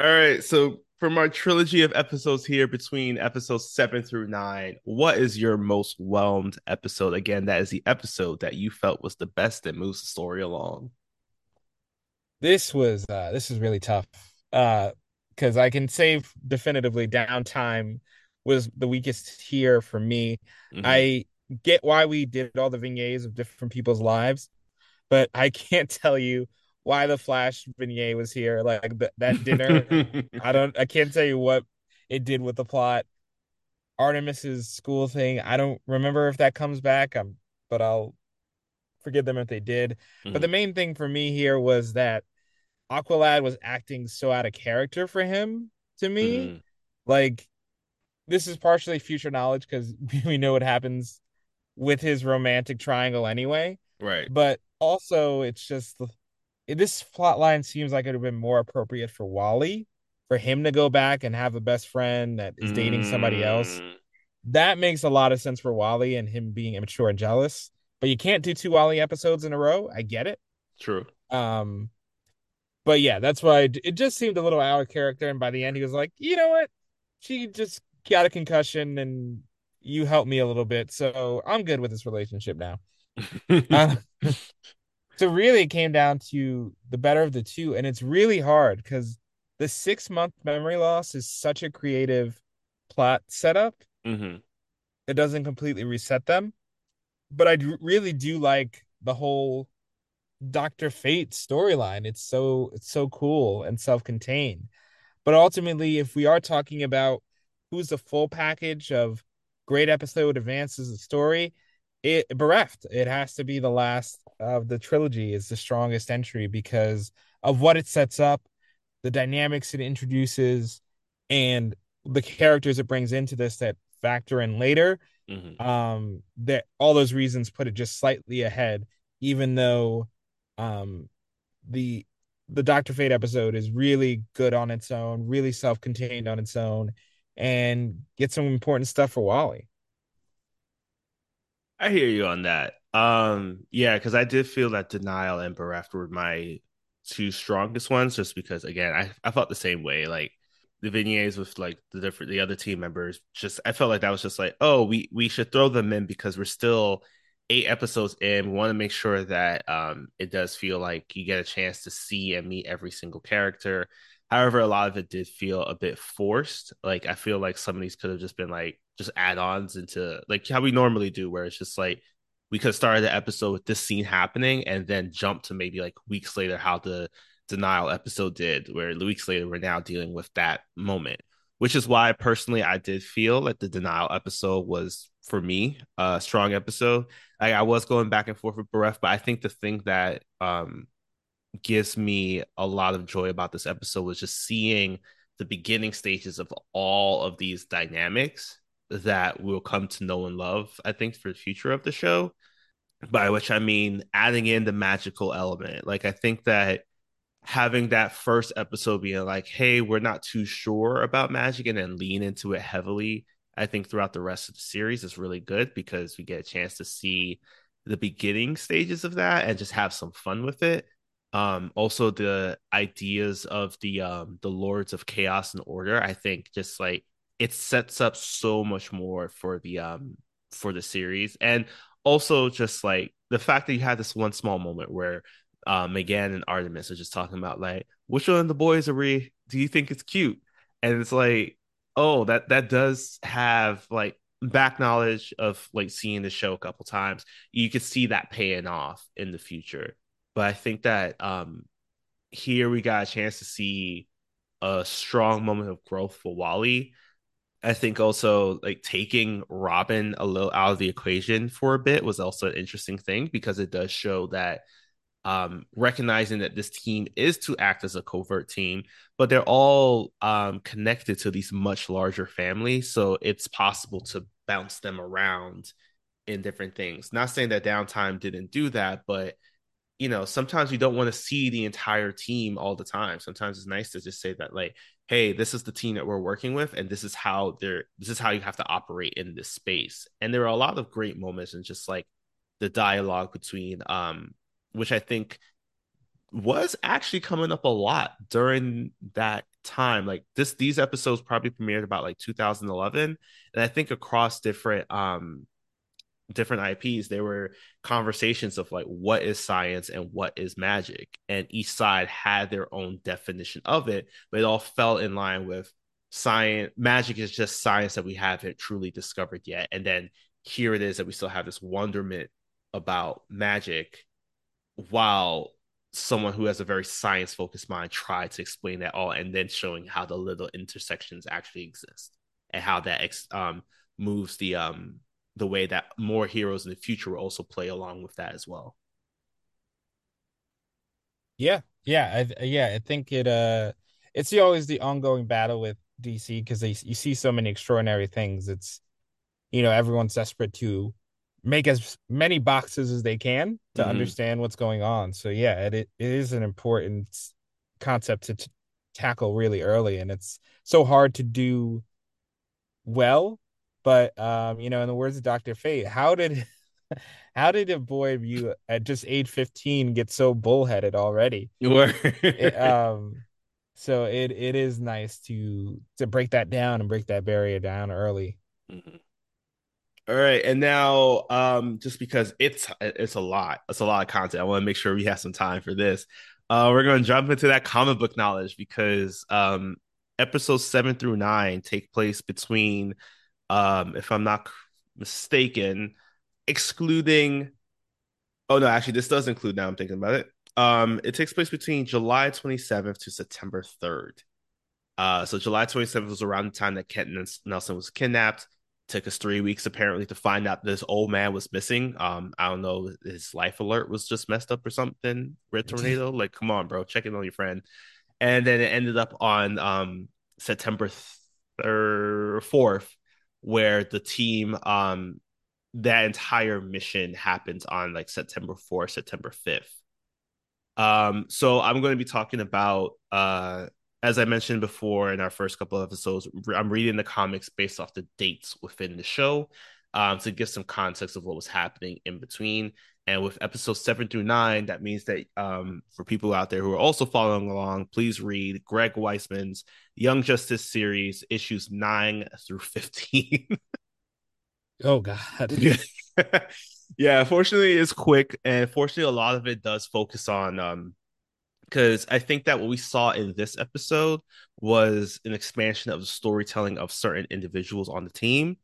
All right, so from our trilogy of episodes here between episodes seven through nine, what is your most whelmed episode? Again, that is the episode that you felt was the best that moves the story along. This was uh this is really tough. Uh because I can say definitively downtime was the weakest here for me. Mhm. I get why we did all the vignettes of different people's lives, but I can't tell you why the Flash vignette was here. Like th- that dinner, I don't I can't tell you what it did with the plot. Artemis's school thing, I don't remember if that comes back. Um, but I'll forgive them if they did. But the main thing for me here was that Aqualad was acting so out of character for him to me. Mhm. Like this is partially future knowledge because we know what happens with his romantic triangle anyway. Right. But also, it's just this plot line seems like it would have been more appropriate for Wally, for him to go back and have a best friend that is dating somebody else. Mm, That makes a lot of sense for Wally and him being immature and jealous. But you can't do two Wally episodes in a row. I get it. True. Um, but yeah, that's why it just seemed a little out of character. And by the end, he was like, you know what? She just got a concussion and you helped me a little bit. So I'm good with this relationship now. Uh, so really, it came down to the better of the two. And it's really hard because the six month memory loss is such a creative plot setup. Mhm. It doesn't completely reset them. But I do- really do like the whole Doctor Fate storyline. It's so it's so cool and self-contained. But ultimately, if we are talking about who's the full package of great episode advances the story, it bereft. It has to be the last of the trilogy is the strongest entry because of what it sets up, the dynamics it introduces, and the characters it brings into this that factor in later Mhm. um that all those reasons put it just slightly ahead even though um the the Dr. Fate episode is really good on its own, really self-contained on its own and get some important stuff for Wally. I hear you on that. Um, yeah, because I did feel that denial and bereft were my two strongest ones, just because again, I, I felt the same way. Like the vignettes with like the different the other team members, just I felt like that was just like, oh, we we should throw them in because we're still eight episodes in. We want to make sure that um it does feel like you get a chance to see and meet every single character. However, a lot of it did feel a bit forced. Like I feel like some of these could have just been like just add-ons into like how we normally do, where it's just like we could start the episode with this scene happening and then jump to maybe like weeks later how the denial episode did, where weeks later we're now dealing with that moment. Which is why personally I did feel like the denial episode was for me a strong episode. Like I was going back and forth with Bereft, but I think the thing that um gives me a lot of joy about this episode was just seeing the beginning stages of all of these dynamics that we'll come to know and love, I think, for the future of the show. By which I mean adding in the magical element. Like, I think that having that first episode being like, hey, we're not too sure about magic and then lean into it heavily, I think throughout the rest of the series is really good because we get a chance to see the beginning stages of that and just have some fun with it. Um, also the ideas of the um the lords of chaos and order, I think just like it sets up so much more for the um for the series. And also just like the fact that you had this one small moment where uh, M'gann and Artemis are just talking about like which one of the boys are we do you think it's cute? And it's like oh that that does have like back knowledge of like seeing the show a couple times. You could see that paying off in the future. But I think that um here we got a chance to see a strong moment of growth for Wally I think also like taking Robin a little out of the equation for a bit was also an interesting thing because it does show that um, recognizing that this team is to act as a covert team, but they're all um, connected to these much larger families. So it's possible to bounce them around in different things. Not saying that downtime didn't do that, but you know, sometimes you don't want to see the entire team all the time. Sometimes it's nice to just say that, like, hey, this is the team that we're working with, and this is how they're this is how you have to operate in this space. And there are a lot of great moments and just like the dialogue between um, which I think was actually coming up a lot during that time. Like this, these episodes probably premiered about like 2011, and I think across different um different IPs, there were conversations of like what is science and what is magic, and each side had their own definition of it, but it all fell in line with science. Magic is just science that we haven't truly discovered yet, and then here it is that we still have this wonderment about magic, while someone who has a very science focused mind tried to explain that all, and then showing how the little intersections actually exist and how that ex- um moves the um the way that more heroes in the future will also play along with that as well. Yeah, yeah, I, yeah. I think it. Uh, it's the, always the ongoing battle with DC because they you see so many extraordinary things. It's you know everyone's desperate to make as many boxes as they can to mm-hmm. understand what's going on. So yeah, it it is an important concept to t- tackle really early, and it's so hard to do well but um, you know, in the words of Doctor Fate, how did how did a boy of you at just age 15 get so bullheaded already? it, um, so it it is nice to to break that down and break that barrier down early. Mm-hmm. All right, and now um, just because it's it's a lot, it's a lot of content. I want to make sure we have some time for this. Uh, we're going to jump into that comic book knowledge because um, episodes seven through nine take place between um, if I'm not mistaken, excluding. Oh no, actually, this does include. Now I'm thinking about it. Um, it takes place between July 27th to September 3rd. Uh, so July 27th was around the time that Kent Nelson was kidnapped. Took us three weeks apparently to find out this old man was missing. Um, I don't know, his life alert was just messed up or something. Red tornado, like, come on, bro, check in on your friend. And then it ended up on um September third, fourth, where the team um that entire mission happens on like September 4th, September 5th. Um, so I'm going to be talking about uh as I mentioned before in our first couple of episodes, I'm reading the comics based off the dates within the show um, to give some context of what was happening in between. And with episodes seven through nine, that means that um, for people out there who are also following along, please read Greg Weisman's Young Justice series, issues nine through 15. oh, God. yeah. yeah, fortunately, it's quick. And fortunately, a lot of it does focus on um, because I think that what we saw in this episode was an expansion of the storytelling of certain individuals on the team.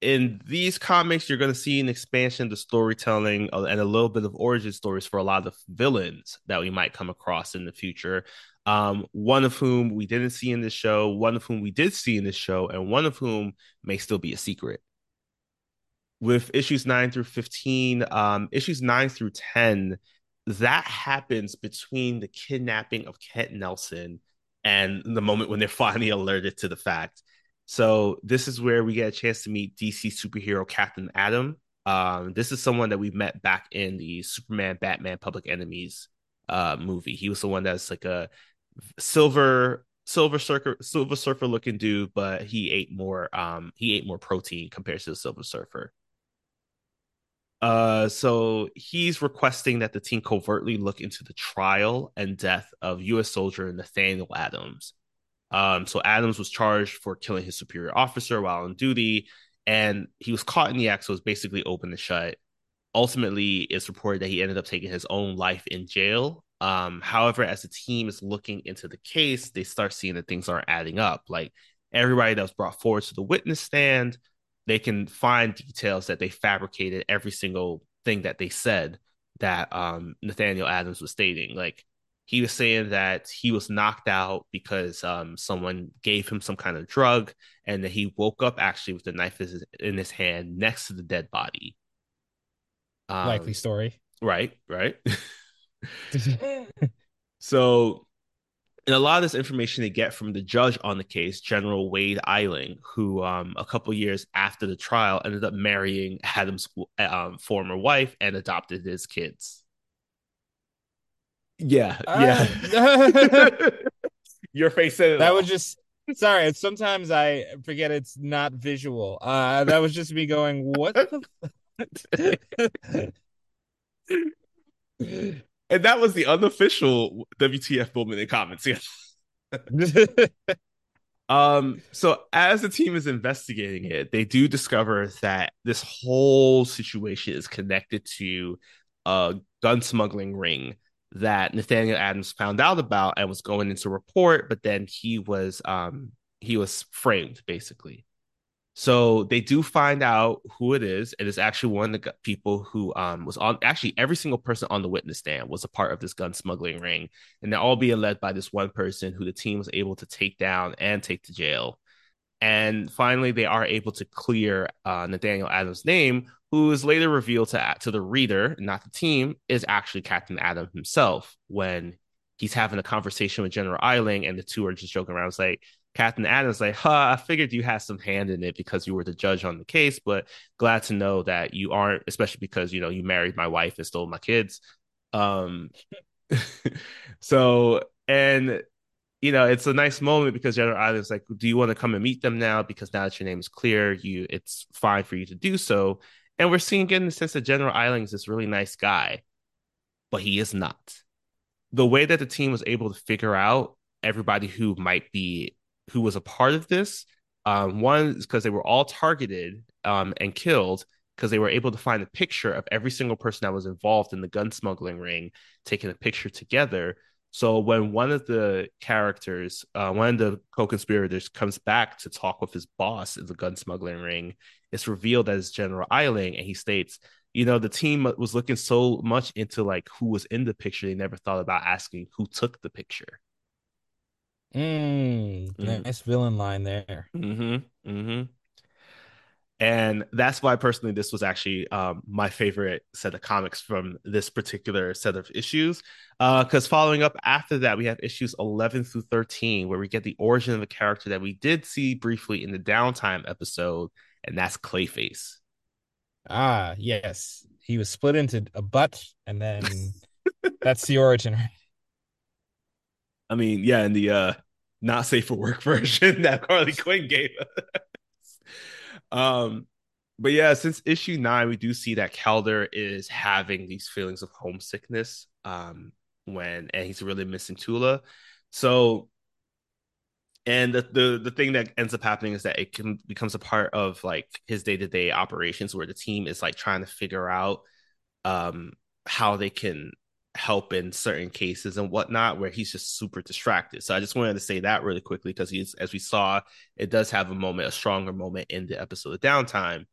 In these comics, you're going to see an expansion of the storytelling uh, and a little bit of origin stories for a lot of the villains that we might come across in the future. Um, one of whom we didn't see in the show, one of whom we did see in the show, and one of whom may still be a secret. With issues 9 through 15, um, issues 9 through 10 that happens between the kidnapping of Kent Nelson and the moment when they're finally alerted to the fact. So this is where we get a chance to meet DC superhero Captain Adam. Um, this is someone that we met back in the Superman Batman Public Enemies uh, movie. He was the one that's like a silver silver surfer silver surfer looking dude, but he ate more um he ate more protein compared to the silver surfer. Uh, so he's requesting that the team covertly look into the trial and death of U.S. soldier Nathaniel Adams. Um, so Adams was charged for killing his superior officer while on duty, and he was caught in the act, so it's basically open and shut. Ultimately, it's reported that he ended up taking his own life in jail. Um, however, as the team is looking into the case, they start seeing that things aren't adding up. Like everybody that was brought forward to the witness stand they can find details that they fabricated every single thing that they said that um, Nathaniel Adams was stating. Like he was saying that he was knocked out because um, someone gave him some kind of drug, and that he woke up actually with the knife in his hand next to the dead body. Um, Likely story. Right, right. so and a lot of this information they get from the judge on the case, General Wade Eiling, who um, a couple years after the trial ended up marrying Adams' um, former wife and adopted his kids. Yeah, uh, yeah. Your face said that all. was just sorry. Sometimes I forget it's not visual. Uh, that was just me going, "What the." and that was the unofficial WTF moment in comments. Yeah. um. So as the team is investigating it, they do discover that this whole situation is connected to a gun smuggling ring that Nathaniel Adams found out about and was going into report, but then he was um he was framed basically. So they do find out who it is, and it's actually one of the people who um, was on. Actually, every single person on the witness stand was a part of this gun smuggling ring, and they're all being led by this one person who the team was able to take down and take to jail. And finally, they are able to clear uh, Nathaniel Adams' name, who is later revealed to to the reader, not the team, is actually Captain Adam himself. When he's having a conversation with General Eiling, and the two are just joking around, it's like, Captain Adams like, huh, I figured you had some hand in it because you were the judge on the case, but glad to know that you aren't, especially because you know you married my wife and stole my kids. Um so and you know, it's a nice moment because General Eiling's like, do you want to come and meet them now? Because now that your name is clear, you it's fine for you to do so. And we're seeing again the sense that General Eiling is this really nice guy, but he is not. The way that the team was able to figure out everybody who might be who was a part of this. Um, one is because they were all targeted um, and killed because they were able to find a picture of every single person that was involved in the gun smuggling ring, taking a picture together. So when one of the characters, uh, one of the co-conspirators, comes back to talk with his boss in the gun smuggling ring, it's revealed as General Eiling, and he states, "You know, the team was looking so much into like who was in the picture, they never thought about asking who took the picture." Mm, mm. Nice villain line there. Mm-hmm. Mm-hmm. And that's why personally this was actually um, my favorite set of comics from this particular set of issues. Because uh, following up after that, we have issues 11 through 13, where we get the origin of a character that we did see briefly in the downtime episode, and that's Clayface. Ah, yes. He was split into a butt, and then that's the origin. I mean, yeah, in the uh not safe for work version that Harley Quinn gave us. um, but yeah, since issue nine, we do see that Kaldur is having these feelings of homesickness. Um, when and he's really missing Tula. So and the, the the thing that ends up happening is that it can becomes a part of like his day-to-day operations where the team is like trying to figure out um how they can help in certain cases and whatnot where he's just super distracted. So i just wanted to say that really quickly because he's as we saw it does have a moment a stronger moment in the episode of downtime.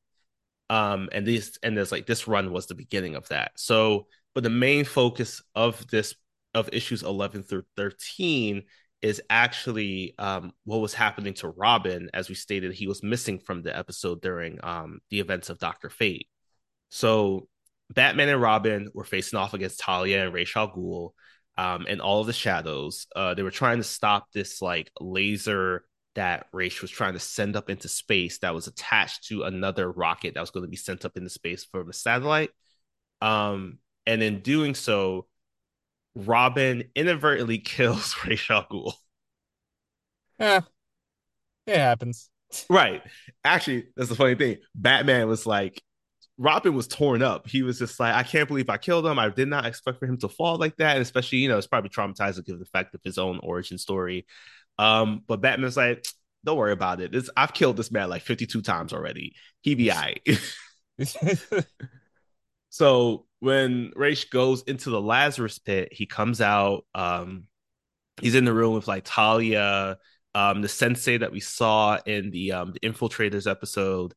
Um and these and there's like this run was the beginning of that. So but the main focus of this of issues 11 through 13 is actually um, what was happening to Robin, as we stated, he was missing from the episode during um, the events of Doctor Fate. So Batman and Robin were facing off against Talia and Ra's al Ghul, um, and all of the shadows. Uh, they were trying to stop this like laser that Ra's was trying to send up into space that was attached to another rocket that was going to be sent up into space from a satellite. Um, and in doing so, Robin inadvertently kills Ra's al Ghul. Yeah, it happens. Right. Actually, that's the funny thing. Batman was like, Robin was torn up. He was just like, I can't believe I killed him. I did not expect for him to fall like that. And especially, you know, it's probably traumatizing given the fact of his own origin story. Um, but Batman's like, don't worry about it. It's, I've killed this man like 52 times already. He be all right. so when Ra's goes into the Lazarus pit, he comes out. Um, he's in the room with like Talia, um, the sensei that we saw in the um, the Infiltrators episode.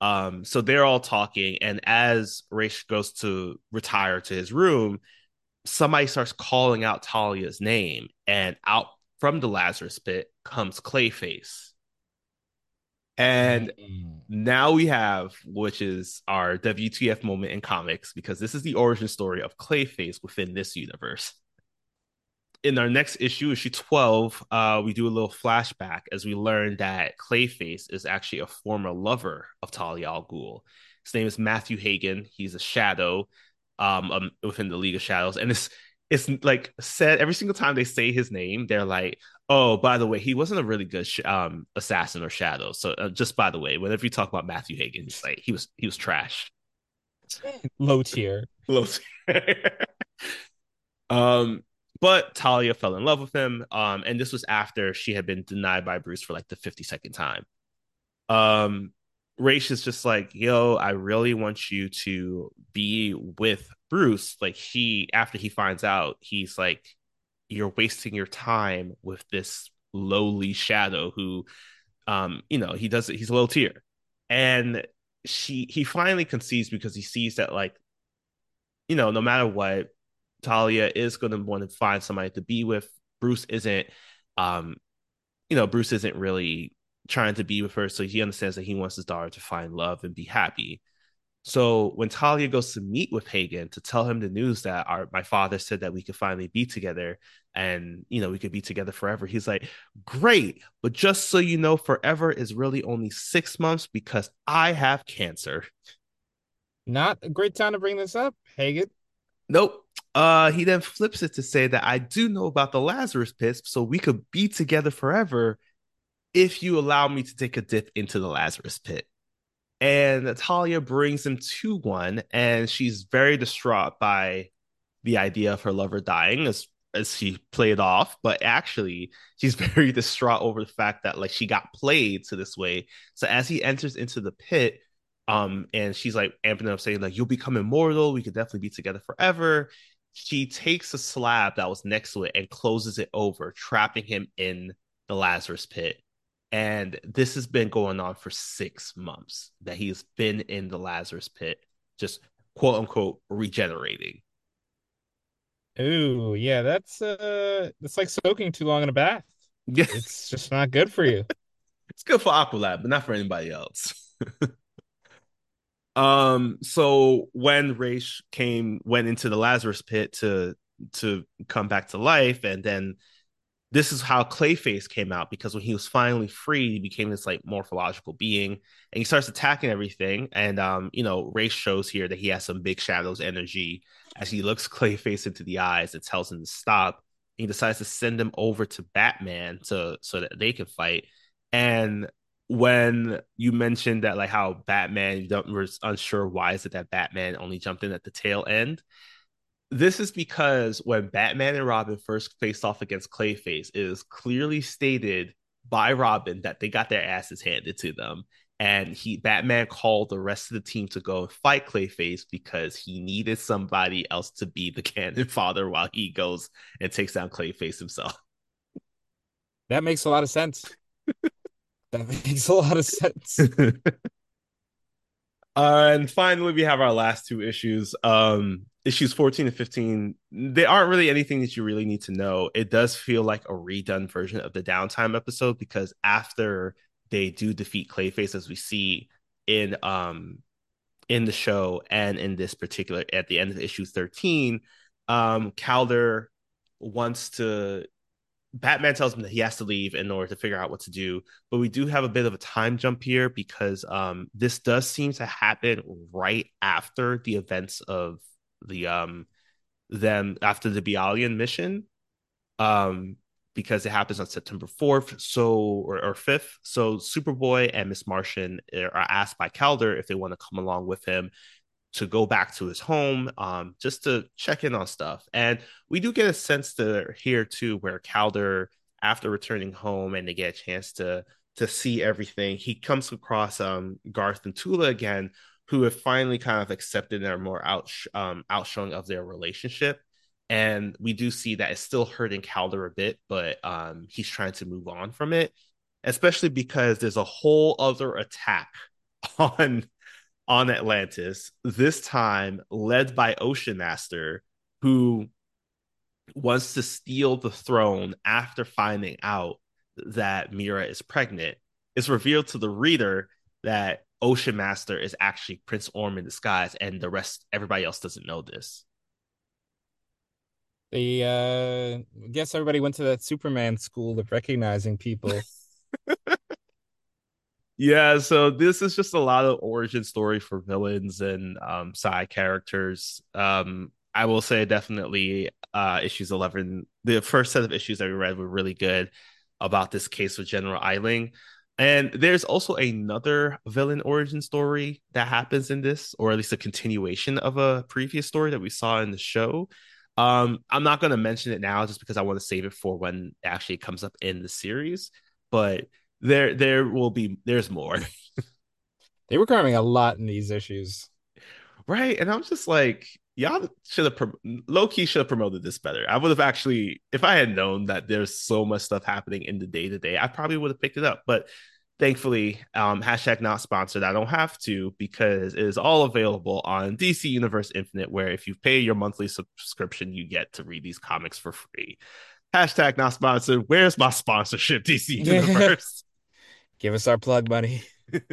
Um, so they're all talking, and as Ra's goes to retire to his room, somebody starts calling out Talia's name, and out from the Lazarus pit comes Clayface. And mm. now we have, which is our WTF moment in comics, because this is the origin story of Clayface within this universe. In our next issue, issue 12, uh, we do a little flashback as we learn that Clayface is actually a former lover of Talia al Ghul. His name is Matthew Hagen. He's a shadow um, um, within the League of Shadows. And it's it's like said every single time they say his name, they're like, "Oh, by the way, he wasn't a really good sh- um, assassin or shadow." So, uh, just by the way, whenever you talk about Matthew Hagen, he's like he was he was trash, low tier, low tier. um, but Talia fell in love with him. Um, and this was after she had been denied by Bruce for like the fifty second time. Um, Ra's is just like, yo, I really want you to be with Bruce. Like he after he finds out, he's like, You're wasting your time with this lowly shadow who um, you know, he does he's a low tier. And she he finally concedes because he sees that like, you know, no matter what, Talia is gonna want to find somebody to be with. Bruce isn't um, you know, Bruce isn't really trying to be with her. So he understands that he wants his daughter to find love and be happy. So when Talia goes to meet with Hagen to tell him the news that our my father said that we could finally be together and you know we could be together forever, he's like, "Great, but just so you know, forever is really only six months because I have cancer." Not a great time to bring this up, Hagen. Nope. Uh, he then flips it to say that I do know about the Lazarus pits, so we could be together forever if you allow me to take a dip into the Lazarus pit. And Natalia brings him to one, and she's very distraught by the idea of her lover dying as as she played off, but actually she's very distraught over the fact that like she got played to this way. So as he enters into the pit, um, and she's like amping up saying like you'll become immortal, we could definitely be together forever. She takes a slab that was next to it and closes it over, trapping him in the Lazarus pit. And this has been going on for six months that he has been in the Lazarus pit, just quote unquote regenerating. Ooh, yeah, that's uh it's like soaking too long in a bath. Yeah. It's just not good for you. it's good for Aqualad, but not for anybody else. um, so when Ra's came went into the Lazarus pit to to come back to life, and then this is how Clayface came out because when he was finally free, he became this like morphological being and he starts attacking everything. And um, you know, Ra's shows here that he has some big shadows energy as he looks Clayface into the eyes and tells him to stop. He decides to send him over to Batman to so that they can fight. And when you mentioned that like how Batman you don't was unsure why is it that Batman only jumped in at the tail end. This is because when Batman and Robin first faced off against Clayface, it is clearly stated by Robin that they got their asses handed to them. And he Batman called the rest of the team to go fight Clayface because he needed somebody else to be the cannon father while he goes and takes down Clayface himself. That makes a lot of sense. that makes a lot of sense. Uh, and finally, we have our last two issues. Um, issues 14 and 15, they aren't really anything that you really need to know. It does feel like a redone version of the downtime episode because after they do defeat Clayface, as we see in um in the show and in this particular at the end of issue 13, um, Kaldur wants to Batman tells him that he has to leave in order to figure out what to do. But we do have a bit of a time jump here because um, this does seem to happen right after the events of the um them after the Bialyan mission. Um, because it happens on September 4th, so or, 5th. So Superboy and Miss Martian are asked by Kaldur if they want to come along with him to go back to his home um, just to check in on stuff. And we do get a sense to here too, where Kaldur, after returning home and they get a chance to to see everything, he comes across um, Garth and Tula again, who have finally kind of accepted their more out um, outshowing of their relationship. And we do see that it's still hurting Kaldur a bit, but um, he's trying to move on from it, especially because there's a whole other attack on on Atlantis, this time led by Ocean Master, who wants to steal the throne after finding out that Mera is pregnant. It's revealed to the reader that Ocean Master is actually Prince Orm in disguise, and the rest, everybody else doesn't know this. They, uh, I guess everybody went to that Superman school of recognizing people. yeah so this is just a lot of origin story for villains and um, side characters. Um, i will say definitely uh, issues 11 the first set of issues that we read were really good about this case with general eiling. And there's also another villain origin story that happens in this or at least a continuation of a previous story that we saw in the show. Um, i'm not going to mention it now just because i want to save it for when it actually comes up in the series but there there will be there's more. they were cramming a lot in these issues. Right. And I'm just like, y'all should have pro- low key should have promoted this better. I would have actually, if I had known that there's so much stuff happening in the day to day, I probably would have picked it up. But thankfully, um, hashtag not sponsored. I don't have to because it is all available on DC Universe Infinite, where if you pay your monthly subscription, you get to read these comics for free. Hashtag not sponsored. Where's my sponsorship, DC Universe? Give us our plug buddy.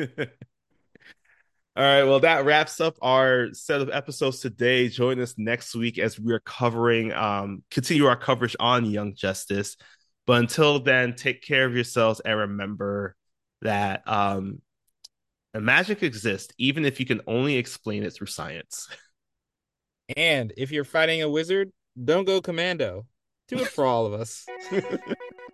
All right, well, that wraps up our set of episodes today. Join us next week as we are covering, um, continue our coverage on Young Justice. But until then, take care of yourselves and remember that um, magic exists, even if you can only explain it through science. And if you're fighting a wizard, don't go commando. Do it for all of us.